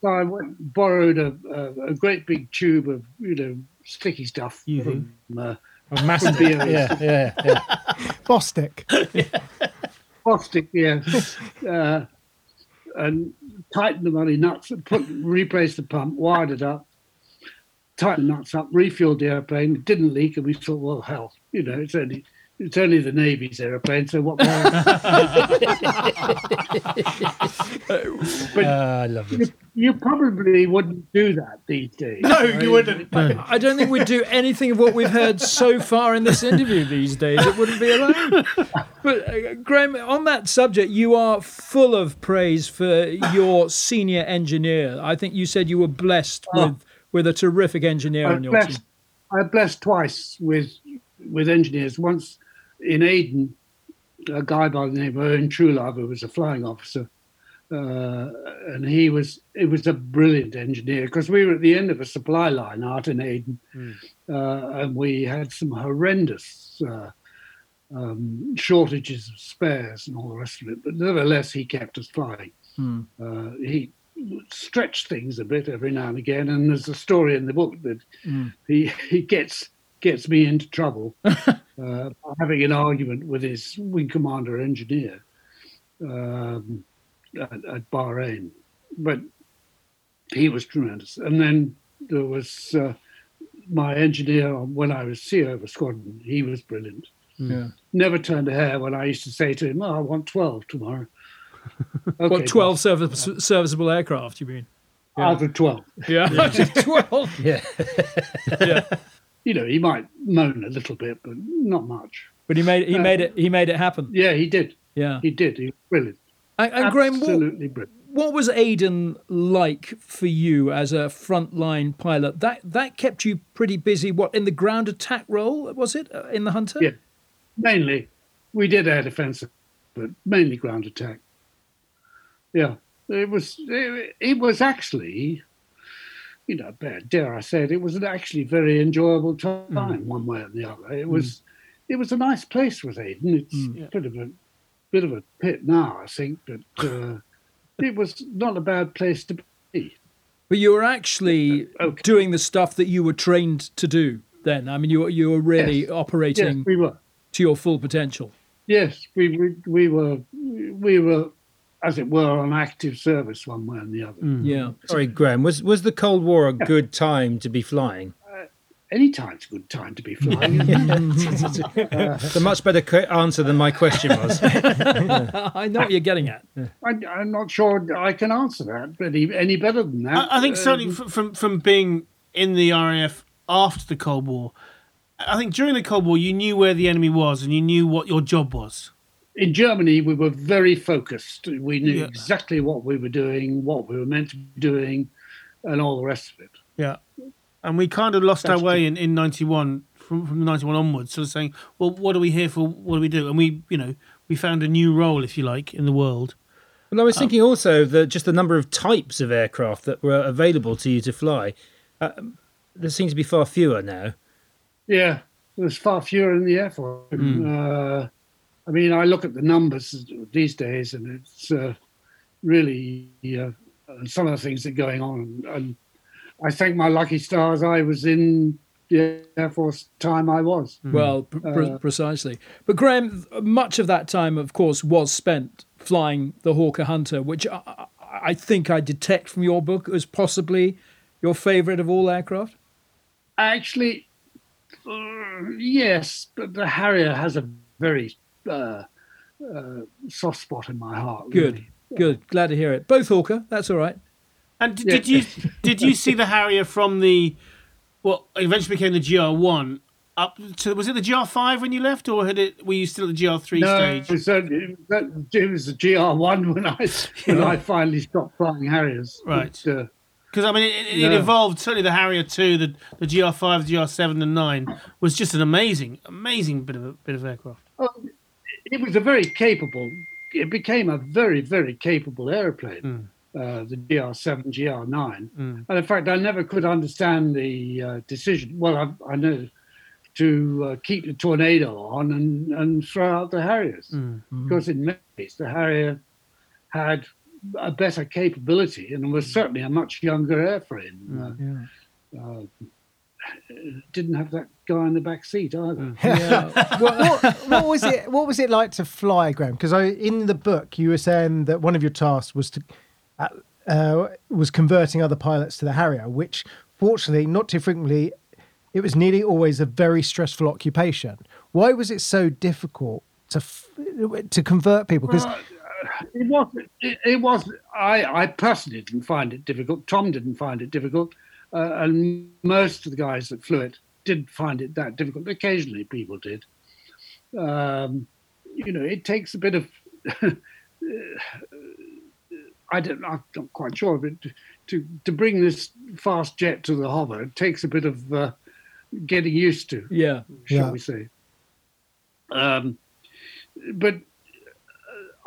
so I went borrowed a, a, a great big tube of you know sticky stuff UV. from uh, Massive. Yeah. Yeah. Yeah. Yeah. Bostik. *laughs* plastic, yeah, uh, and tightened the bloody nuts and put replaced the pump, wired it up, tightened the nuts up, refueled the airplane. It didn't leak, and we thought, well, hell, you know, it's only. It's only the Navy's airplane, so what? more? *laughs* but Ah, I love this. you, you probably wouldn't do that these days. No, you wouldn't. I don't think we'd do anything of what we've heard so far in this interview these days. It wouldn't be allowed. But uh, Graham, on that subject, you are full of praise for your senior engineer. I think you said you were blessed Oh. with with a terrific engineer I on your blessed, team. I blessed twice with with engineers. Once in Aden, a guy by the name of Owen Trulove, who was a flying officer, uh, and he was it was a brilliant engineer because we were at the end of a supply line out in Aden, uh, and we had some horrendous. Uh, um, shortages of spares and all the rest of it, but nevertheless, he kept us flying. Uh, he stretched things a bit every now and again, and there's a story in the book that Mm. he *laughs* he gets gets me into trouble *laughs* uh, by having an argument with his wing commander engineer um, at, at Bahrain, but he was tremendous. And then there was uh, my engineer when I was CO of a squadron. He was brilliant. Yeah. Never turned a hair when I used to say to him, "Oh, I want twelve tomorrow." *laughs* Okay, What, 12 service, serviceable aircraft, you mean? out of twelve. Yeah, Out *laughs* of 12. yeah. Yeah. You know, he might moan a little bit, but not much. But he made he Uh, made it he made it happen. Yeah, he did. Yeah. He did. He was brilliant. And, and Graham, what, Absolutely brilliant. what was Aden like for you as a frontline pilot? That that kept you pretty busy. What in the ground attack role was it uh, in the Hunter? Yeah. Mainly, we did air defense, but mainly ground attack. Yeah, it was. It, it was actually, you know, dare I say it, it was an actually very enjoyable time, hmm. one way or the other. It hmm. was, it was a nice place with Aden. It's hmm. a bit of a, bit of a pit now, I think, but *laughs* uh, it was not a bad place to be. But you were actually uh, Okay. doing the stuff that you were trained to do. Then I mean, you were you were really Yes. operating Yes, we were. to your full potential. Yes, we, we we were we were as it were, on active service one way and the other. Yeah. Sorry, Graham. Was was the Cold War a good time to be flying? Any time's a good time to be flying. It's *laughs* a much better answer than my question was. *laughs* I know what you're getting at. I, I'm not sure I can answer that any, any better than that. I, I think Uh, certainly f- from from being in the RAF after the Cold War, I think during the Cold War you knew where the enemy was and you knew what your job was. In Germany, we were very focused. We knew Yeah. exactly what we were doing, what we were meant to be doing, and all the rest of it. Yeah. And we kind of lost our That's way in, in 91, from, from 91 onwards, sort of saying, well, what are we here for? What do we do? And we, you know, we found a new role, if you like, in the world. Well, I was thinking also that just the number of types of aircraft that were available to you to fly. Uh, there seems to be far fewer now. Yeah, there's far fewer in the Air Force. Uh, I mean, I look at the numbers these days, and it's uh, really uh, some of the things that are going on. And I thank my lucky stars I was in the Air Force time I was. Well, pr- pr- Uh, precisely. But Graham, much of that time, of course, was spent flying the Hawker Hunter, which I, I- think I detect from your book as possibly your favourite of all aircraft. Actually, uh, yes, but the Harrier has a very uh, uh, soft spot in my heart. Good, really. good. Glad to hear it. Both Hawker, that's all right. And d- Yeah. did you did you see the Harrier from the what eventually became the GR1 up to was it the GR5 when you left, or had it were you still at the GR3 No, stage? it was, uh, it was- it was the GR1 when I *laughs* when I finally stopped flying Harriers. Right. But, uh, Because I mean, it, it, it Yeah. evolved. Certainly, the Harrier two, the the GR5, the GR7, and nine was just an amazing, amazing bit of a bit of aircraft. oh, it was a very capable. It became a very very capable airplane. Uh, the GR7, GR9, and in fact, I never could understand the uh, decision. Well, I, I know to uh, keep the tornado on and, and throw out the Harriers because in many ways the Harrier had a better capability and was certainly a much younger airframe. Uh, uh, didn't have that guy in the back seat either. *laughs* what, what was it? What was it like to fly, Graham? Because in the book, you were saying that one of your tasks was to uh, uh, was converting other pilots to the Harrier, which, fortunately, not too frequently, it was nearly always a very stressful occupation. Why was it so difficult to f- to convert people? Because It was. It, it was. I, I personally didn't find it difficult. Tom didn't find it difficult, uh, and most of the guys that flew it didn't find it that difficult. Occasionally, people did. Um, you know, it takes a bit of. *laughs* I don't. I'm not quite sure, but to to bring this fast jet to the hover, it takes a bit of uh, getting used to Yeah. shall Yeah. we say. Um, but uh,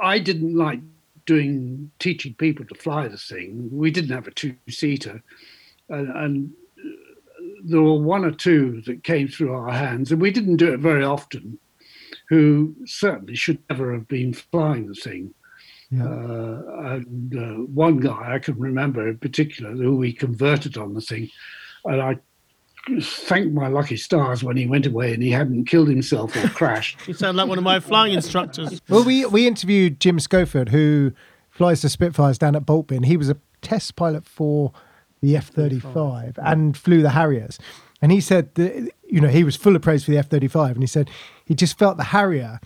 I didn't like doing teaching people to fly the thing. We didn't have a two-seater, and, and uh, there were one or two that came through our hands, and we didn't do it very often. Who certainly should never have been flying the thing. Yeah. Uh, and uh, one guy I can remember in particular who we converted on the thing, and I thanked my lucky stars when he went away and he hadn't killed himself or *laughs* crashed. You sound like one of my flying instructors. Well, we we interviewed Jim Schofield, who flies the Spitfires down at Boltby, and he was a test pilot for the F thirty five and flew the Harriers. And he said that you know he was full of praise for the F thirty five, and he said he just felt the Harrier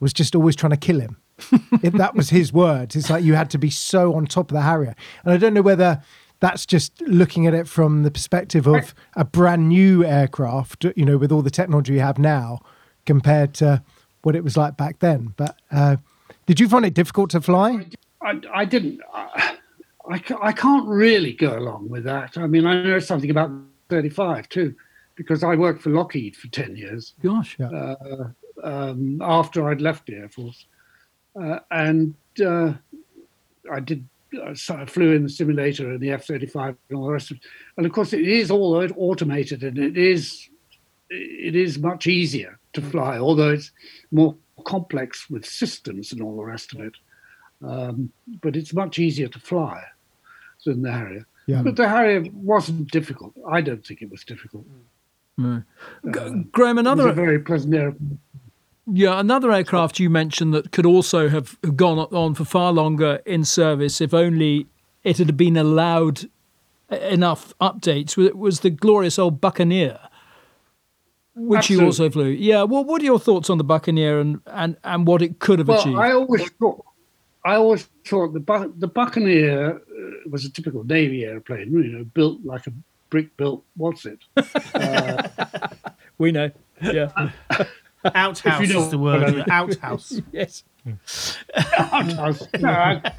was just always trying to kill him. *laughs* If that was his words. It's like you had to be so on top of the Harrier, and I don't know whether that's just looking at it from the perspective of a brand new aircraft, you know, with all the technology you have now compared to what it was like back then. But uh, did you find it difficult to fly? I, I didn't. I, I, I can't really go along with that. I mean, I know something about 35 too, because I worked for Lockheed for 10 years Gosh. Yeah. um, after I'd left the Air Force. Uh, and uh, I did. uh, I flew in the simulator and the F thirty five and all the rest of it. And of course, it is all automated and it is it is much easier to fly, although it's more complex with systems and all the rest of it. Um, but it's much easier to fly than the Harrier. Yeah. But the Harrier wasn't difficult. I don't think it was difficult. Mm. Uh, G- Graham, It was a another very pleasant airplane. Yeah, another aircraft you mentioned that could also have gone on for far longer in service if only it had been allowed enough updates was, was the glorious old Buccaneer, which you also flew. Yeah, well, what are your thoughts on the Buccaneer and, and, and what it could have Well, achieved? I always thought, I always thought the Bu- the Buccaneer uh, was a typical Navy airplane, you know, built like a brick built. What's it? *laughs* we know. Yeah. *laughs* Outhouse If you know is the word. I yeah, mean. Outhouse. *laughs* yes. Outhouse. No, I-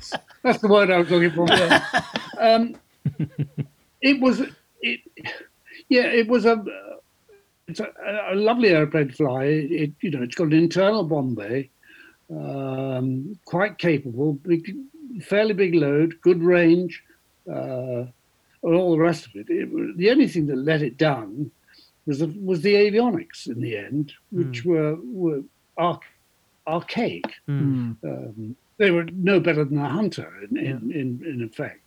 that's the word I was looking for. Um, it was it. Yeah, it was a. It's a, a lovely airplane to fly. It, you know, it's got an internal bomb bay, um, quite capable, big, fairly big load, good range, uh, and all the rest of it. it. The only thing that let it down was the, was the avionics in the end, which were were arch, archaic. Hmm. Um, they were no better than a hunter in in, in, in effect.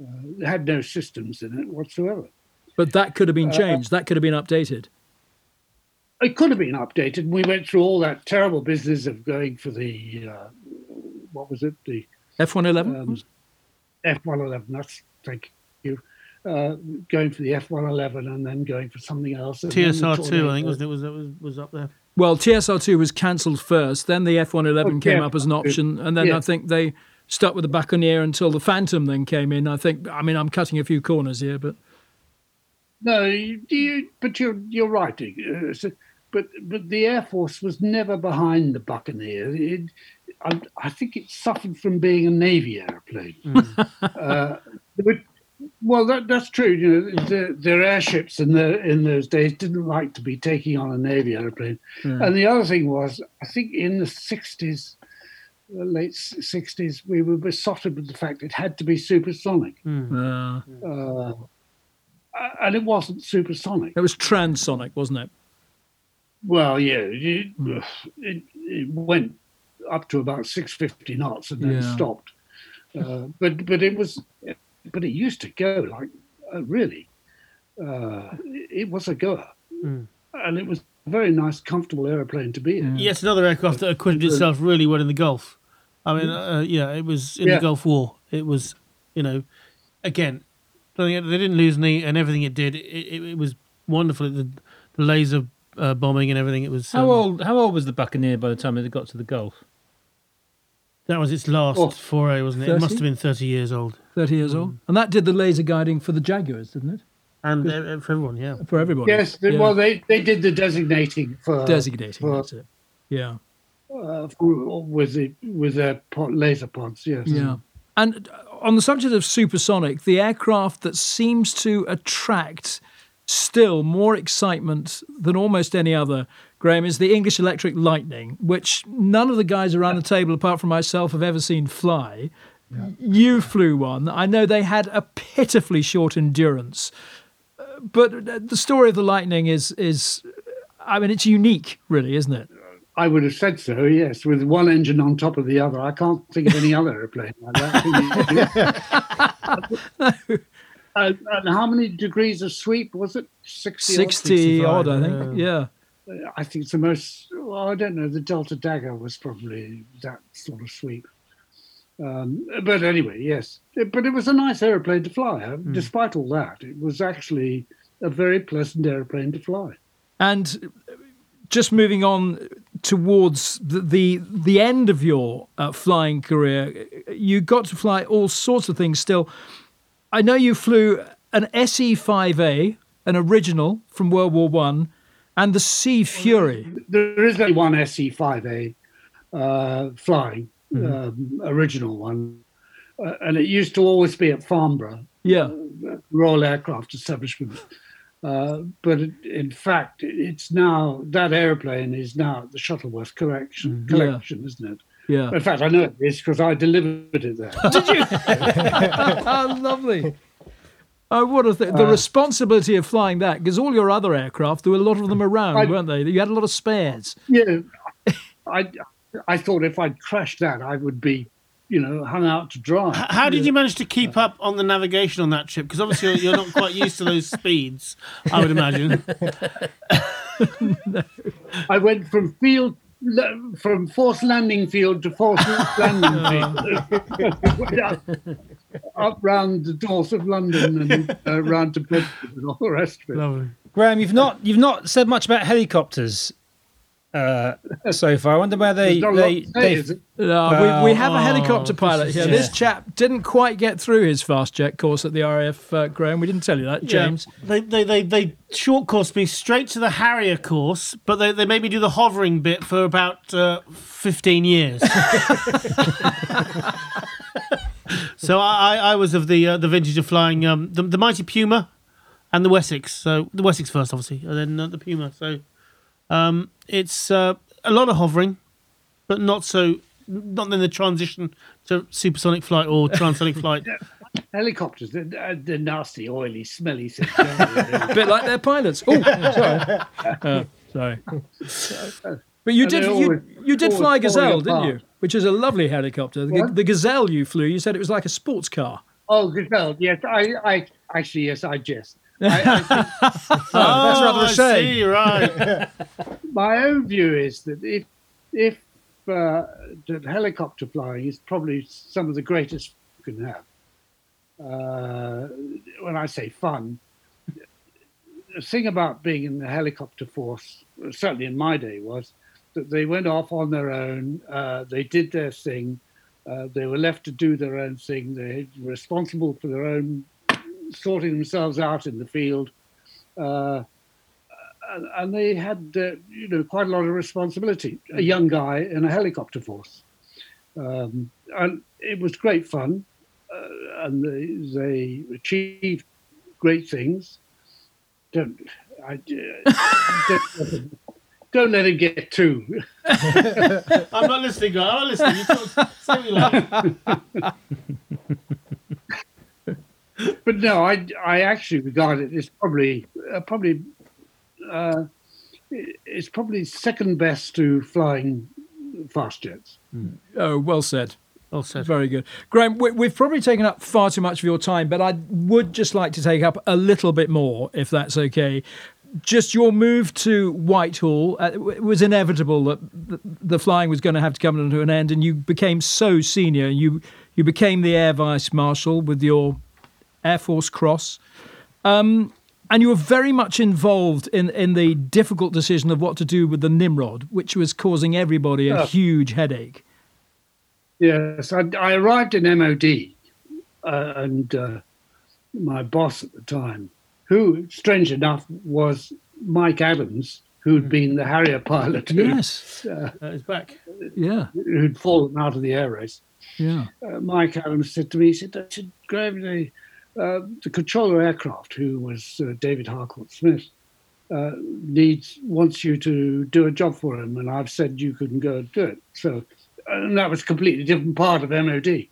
Uh, they had no systems in it whatsoever. But that could have Uh, been changed. that could have been updated. It could have been updated. We went through all that terrible business of going for the uh, what was it the F one eleven. um, F one eleven. That's thank you. Uh, going for the F one eleven and then going for something else. and then the TSR two, I think Tornado. was was was was up there. Well, TSR two was cancelled first. Then the F one eleven came yeah. up as an option, and then Yeah. I think they stuck with the Buccaneer until the Phantom then came in. I think. I mean, I'm cutting a few corners here, but No, you, you, but you're you're right. So- but but the Air Force was never behind the Buccaneer. It, I, I think it suffered from being a Navy airplane. *laughs* uh, but, well, that, that's true. You know, the, their airships in the in those days didn't like to be taking on a Navy airplane. And the other thing was, I think in the sixties, the late sixties, we were besotted with the fact it had to be supersonic, uh, uh, and it wasn't supersonic. it was transonic, wasn't it? Well, yeah, it, it, it went up to about six fifty knots and then Yeah. stopped. Uh, but but it was, but it used to go like uh, really. Uh, it, it was a goer, and it was a very nice, comfortable airplane to be in. Yes, another aircraft that acquitted itself really well in the Gulf. I mean, uh, yeah, it was in Yeah. the Gulf War. It was, you know, again, they they didn't lose any, and everything it did, it, it, it was wonderful. The, the laser uh, bombing and everything. It was. How um, old? How old was the Buccaneer by the time it got to the Gulf? That was its last Oh. foray, wasn't it? It must have been thirty years old, Thirty years old, and that did the laser guiding for the Jaguars, didn't it? and uh, for everyone, yeah. For everybody. Yes, they, Yeah. well, they, they did the designating for designating. for- That's it. Yeah. uh, for, with the with their laser pods. Yes. Yeah. And on the subject of supersonic, the aircraft that seems to attract still more excitement than almost any other, Graham, is the English Electric Lightning, which none of the guys around the table, apart from myself, have ever seen fly. You flew one. I know they had a pitifully short endurance. Uh, But the story of the Lightning is is I mean it's unique really, isn't it? I would have said so. Yes, with one engine on top of the other. I can't think of any other airplane like that. *laughs* *laughs* *laughs* and, and how many degrees of sweep was it? Sixty. odd? 60 odd, I think. Yeah. I think it's the most. Well, I don't know. The Delta Dagger was probably that sort of sweep. Um, but anyway, yes. But it was a nice airplane to fly. uh, Despite all that, it was actually a very pleasant airplane to fly. And just moving on towards the the, the end of your uh, flying career, you got to fly all sorts of things. Still, I know you flew an SE5A, an original from World War One, and the Sea Fury. There is only one SE5A uh, flying, um, original one, uh, and it used to always be at Farnborough, Yeah, Royal Aircraft Establishment. Uh, but it, in fact, it's now that airplane is now at the Shuttleworth collection, Yeah. collection, isn't it? Yeah. In fact, I know it is because I delivered it there. Did you? oh, *laughs* *laughs* lovely. Oh, what a thing. The uh, responsibility of flying that, because all your other aircraft, there were a lot of them around, I- weren't they? You had a lot of spares. yeah, *laughs* I I thought if I'd crashed that, I would be, you know, hung out to dry. H- How did you manage to keep up on the navigation on that trip? Because obviously you're, you're not quite used to those speeds, I would imagine. I went from field le- from forced landing field to forced *laughs* landing field, *laughs* up, up round the north of London and uh, round to Bedford and all the rest of it. Lovely. Graham, you've not you've not said much about helicopters uh, so far. I wonder where they There's not a lot they, say, they is it? No, we, we Well, have a helicopter oh, pilot here. here. is- This chap didn't quite get through his fast jet course at the RAF, uh, Graham. We didn't tell you that, James. Yeah, they, they, they, they short course me straight to the Harrier course, but they, they made me do the hovering bit for about uh, 15 years. *laughs* so I, I, I was of the uh, the vintage of flying um, the, the Mighty Puma and the Wessex. So the Wessex first, obviously, and then uh, the Puma. So um, it's uh, a lot of hovering, but not so. Not in the transition to supersonic flight or transonic flight. *laughs* Helicopters, they're, uh, they're nasty, oily, smelly things. *laughs* A bit like their pilots. Oh, *laughs* sorry. Uh, sorry. But you And did they you, you did fly fall Gazelle, didn't apart. you? Which is a lovely helicopter. The, the Gazelle you flew, you said it was like a sports car. oh, Gazelle. Yes, I, I actually, yes, I jest. I, I think *laughs* that's rather a I shame. see, right. *laughs* my own view is that if if uh, that helicopter flying is probably some of the greatest you can have. Uh, when I say fun, the thing about being in the helicopter force, certainly in my day, was that they went off on their own. Uh, they did their thing. Uh, they were left to do their own thing. They were responsible for their own sorting themselves out in the field. Uh, and, and they had, uh, you know, quite a lot of responsibility. A young guy in a helicopter force, um, and it was great fun, uh, and they, they achieved great things. Don't, I, uh, don't, *laughs* don't let him get too. *laughs* I'm not listening, guy. I'm not listening. You talk, say what you like. *laughs* But no, I, I actually regard it as probably, uh, probably, uh, it's probably second best to flying fast jets. Oh, well said. Well said. Very good. Graham, we, we've probably taken up far too much of your time, but I would just like to take up a little bit more, if that's okay. Just your move to Whitehall, uh, it was inevitable that the, the flying was going to have to come to an end, and you became so senior. You, you became the Air Vice Marshal with your Air Force Cross. Um, and you were very much involved in, in the difficult decision of what to do with the Nimrod, which was causing everybody a huge headache. Yes, I, I arrived in MOD, uh, and uh, my boss at the time, who, strange enough, was Mike Adams, who'd been the Harrier pilot, who, Yes. Uh, it's back. Yeah. who'd fallen out of the air race. Yeah. uh, Mike Adams said to me, he said, I should grab the, uh, the controller aircraft, who was uh, David Harcourt Smith, uh, needs wants you to do a job for him, and I've said you couldn't go and do it. So, and that was a completely different part of MOD.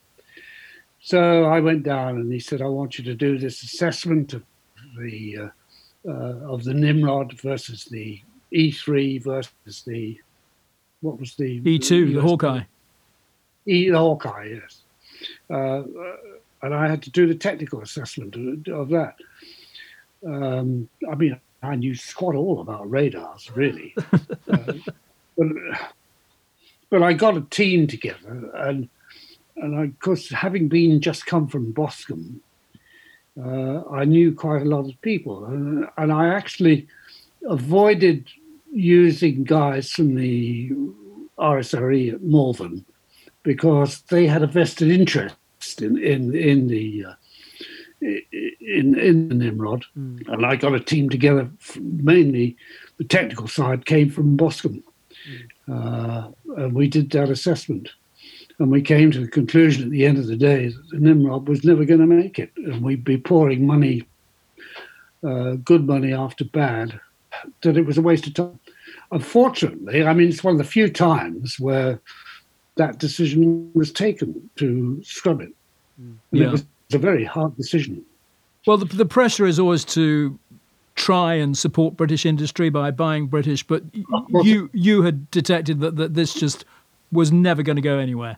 So I went down, and he said, I want you to do this assessment of the uh, uh, of the Nimrod versus the E3 versus the what was the E2, the Hawkeye. E the Hawkeye, yes. And I had to do the technical assessment of, of that. Um, I mean, I knew squat all about radars, really. uh, *laughs* but, but I got a team together, and and I, of course, having been just come from Boscombe, uh, I knew quite a lot of people, and, and I actually avoided using guys from the RSRE at Malvern because they had a vested interest in in in the uh, in in the Nimrod, and I got a team together. Mainly, the technical side came from Boscombe, uh, and we did that assessment, and we came to the conclusion at the end of the day that the Nimrod was never going to make it, and we'd be pouring money, uh, good money after bad, that it was a waste of time. Unfortunately, I mean, it's one of the few times where that decision was taken to scrub it. And Yeah. it was a very hard decision. Well, the, the pressure is always to try and support British industry by buying British, but you you had detected that, that this just was never going to go anywhere.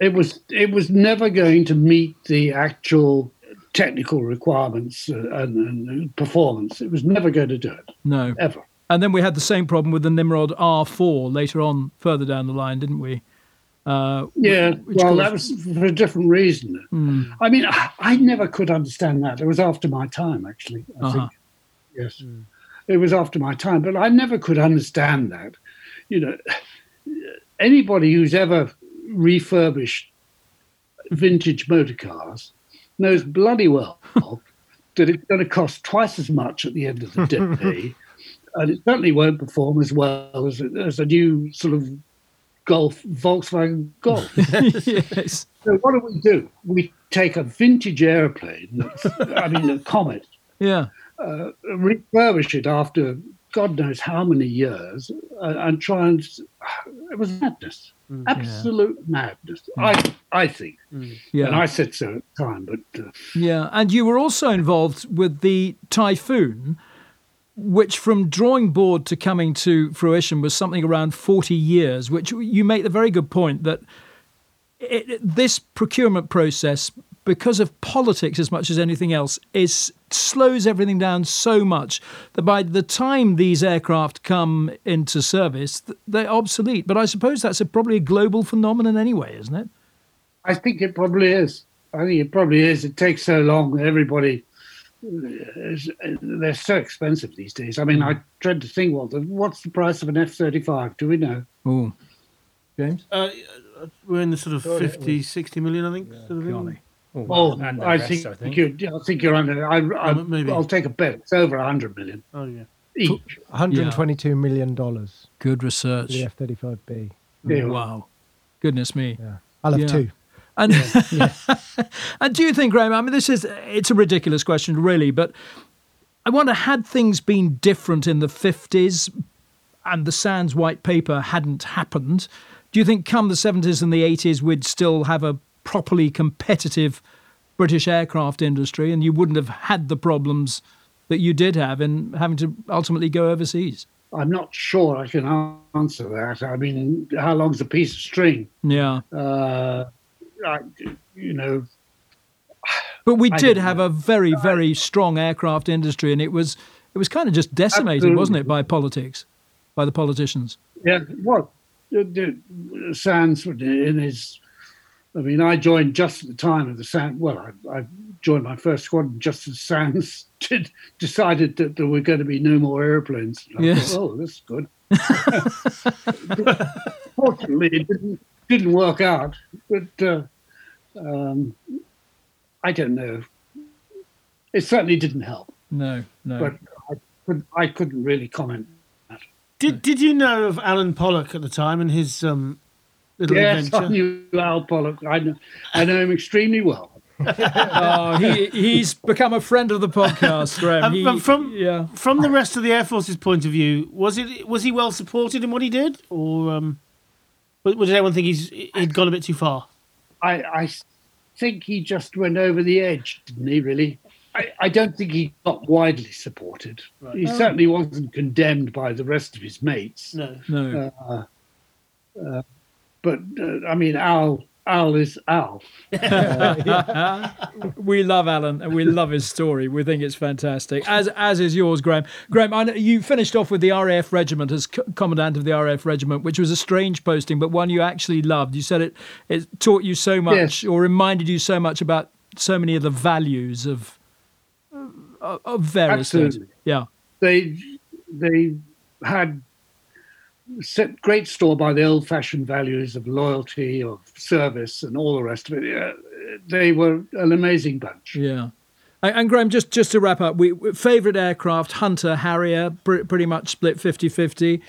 It was it was never going to meet the actual technical requirements uh, and, and performance. It was never going to do it No. ever. And then we had the same problem with the Nimrod R4 later on, further down the line, didn't we? Uh, Yeah, well, caused- that was for a different reason. I mean, I, I never could understand that. It was after my time, actually. I Uh-huh. think. Yes, it was after my time, but I never could understand that. You know, anybody who's ever refurbished vintage motor cars knows bloody well *laughs* that it's going to cost twice as much at the end of the *laughs* day, and it certainly won't perform as well as, as a new sort of Golf Volkswagen Golf. *laughs* yes. So what do we do? We take a vintage airplane, I mean a Comet, Yeah. uh, refurbish it after God knows how many years, uh, and try and. It was madness, absolute madness. I I think, Yeah. and I said so at the time. But uh, Yeah, and you were also involved with the Typhoon, which from drawing board to coming to fruition was something around 40 years, which you make the very good point that it, this procurement process, because of politics as much as anything else, is slows everything down so much that by the time these aircraft come into service, they're obsolete. But I suppose that's a, probably a global phenomenon anyway, isn't it? I think it probably is. I think it probably is. It takes so long. Everybody, they're so expensive these days. I mean, I dread to think what what's the price of an F thirty five? Do we know? Oh, James. Uh, we're in the sort of 50, 60 million, I think. sort of thing. Golly. Oh, and I rest, think, I think. You, I think you're under. I, I, Um, maybe. I'll take a bet. It's over hundred million Oh, yeah. each. 122 million dollars Good research. the F-35B. Yeah. Wow. Goodness me. Yeah, I'll have Yeah. two. And *laughs* and do you think, Graham? I mean, this is it's a ridiculous question, really, but I wonder had things been different in the fifties and the Sandys white paper hadn't happened, do you think come the seventies and the eighties we'd still have a properly competitive British aircraft industry and you wouldn't have had the problems that you did have in having to ultimately go overseas? I'm not sure I can answer that. I mean, how long's a piece of string? Yeah. Uh, You know, But we I did have know. a very, very strong aircraft industry, and it was it was kind of just decimated, wasn't it, by politics, by the politicians? yeah. The Sandys in his. I mean, I joined just at the time of the Sandys. Well, I, I joined my first squadron just as Sandys *laughs* did, decided that there were going to be no more airplanes. And I Yes. thought, oh, that's good. *laughs* Fortunately, it didn't didn't work out. But uh, um, I don't know. It certainly didn't help. No, no. But I couldn't, I couldn't really comment. Did Did you know of Alan Pollock at the time and his um, little Yes, adventure? I knew Al Pollock. I know, I know him extremely well. Oh, he he's become a friend of the podcast, Graham. Um, He- but from yeah. from the rest of the Air Force's point of view, was it was he well supported in what he did, or um, but did anyone think he's he'd gone a bit too far? I, I think he just went over the edge, didn't he? Really, I, I don't think he got widely supported. He certainly wasn't condemned by the rest of his mates. No. No. But uh, I mean, Al Al is Al. *laughs* we love Alan and we love his story. We think it's fantastic, as as is yours, Graham. Graham, I know you finished off with the RAF regiment as co- commandant of the RAF regiment, which was a strange posting, but one you actually loved. You said it it taught you so much, Yes. or reminded you so much about so many of the values of of, of various things. Absolutely. Yeah, They they had set great store by the old-fashioned values of loyalty, of service, and all the rest of it. Uh, they were an amazing bunch. yeah. And, and Graham, just just to wrap up, we favorite aircraft Hunter Harrier, pr- pretty much split 50-50.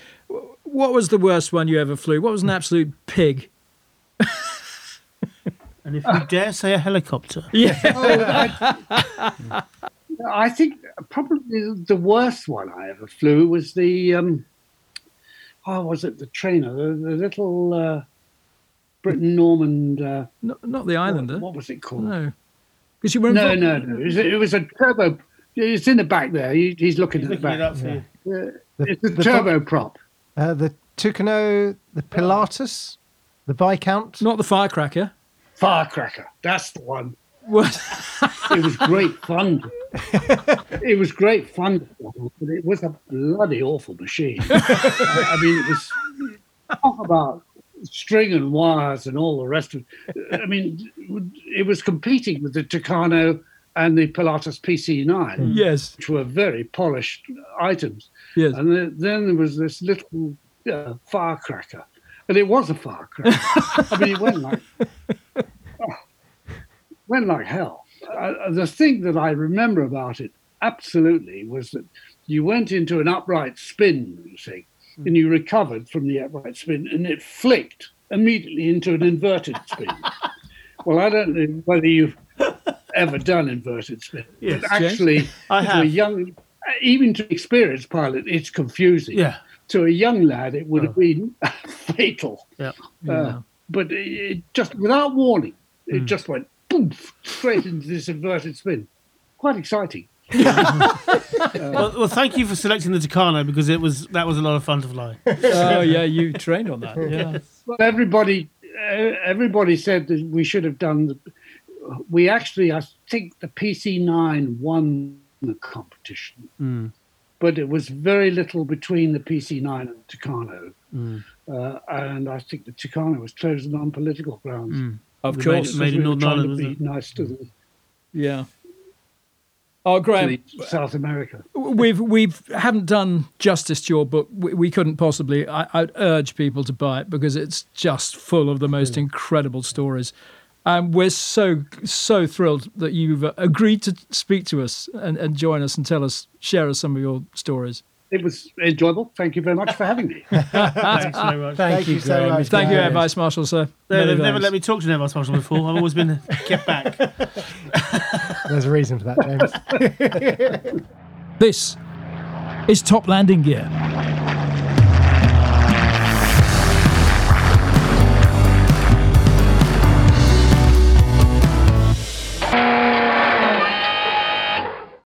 What was the worst one you ever flew? What was an absolute pig? *laughs* And if you dare say a helicopter, *laughs* Yeah I think probably the worst one I ever flew was the um, oh, was it the trainer, the, the little uh, Britten-Norman? Uh, No, not the Islander. what was it called? No, because you were No, involved- no, no. It was, it was a turbo. It's in the back there. He, he's looking at the looking it back. up for you. Yeah. The- It's a the turbo prop. Uh, the Tucano, the Pilatus, the Viscount. not the firecracker. Firecracker. That's the one. What? it was great *laughs* fun. it was great fun, but it was a bloody awful machine. I, *laughs* I mean, it was talk about string and wires and all the rest of it. I mean, it was competing with the Tucano and the Pilatus PC9, Yes. which were very polished items. Yes. And then, then there was this little uh, firecracker, and it was a firecracker. *laughs* I mean, it went like went like hell. Uh, the thing that I remember about it absolutely was that you went into an upright spin, you see, and you recovered from the upright spin, and it flicked immediately into an inverted spin. *laughs* well, I don't know whether you've ever done inverted spin, Yes, but James. actually, I to a have. young, even to experienced pilot, it's confusing. Yeah. To a young lad, it would Oh. have been *laughs* fatal. Yeah. Uh, but it, it just without warning, it Hmm. just went boom straight into this inverted spin. Quite exciting. *laughs* Well, well, thank you for selecting the Tucano because it was that was a lot of fun to fly. Oh yeah, you trained on that. Yeah. Well, everybody, uh, everybody said that we should have done. The, we actually, I think, the PC9 won the competition, Mm. but it was very little between the PC9 and the Tucano. Mm. Uh, and I think the Tucano was chosen on political grounds. Mm. Of We course. Made in We were Northern trying Ireland, to be nice to, the, Yeah. Oh, to Graham, South America. we've we've haven't done justice to your book. We, we couldn't possibly. I, I'd urge people to buy it because it's just full of the most incredible stories. And we're so so thrilled that you've uh, agreed to speak to us and, and join us and tell us, share us some of your stories. It was enjoyable. Thank you very much for having me. *laughs* Thanks very much. Thank, you, so much. Thank you. Air Vice Marshal, sir. They, Many have never let me talk to an Air Vice Marshal before. I've always been kept back. *laughs* There's a reason for that, James. *laughs* This is Top Landing Gear.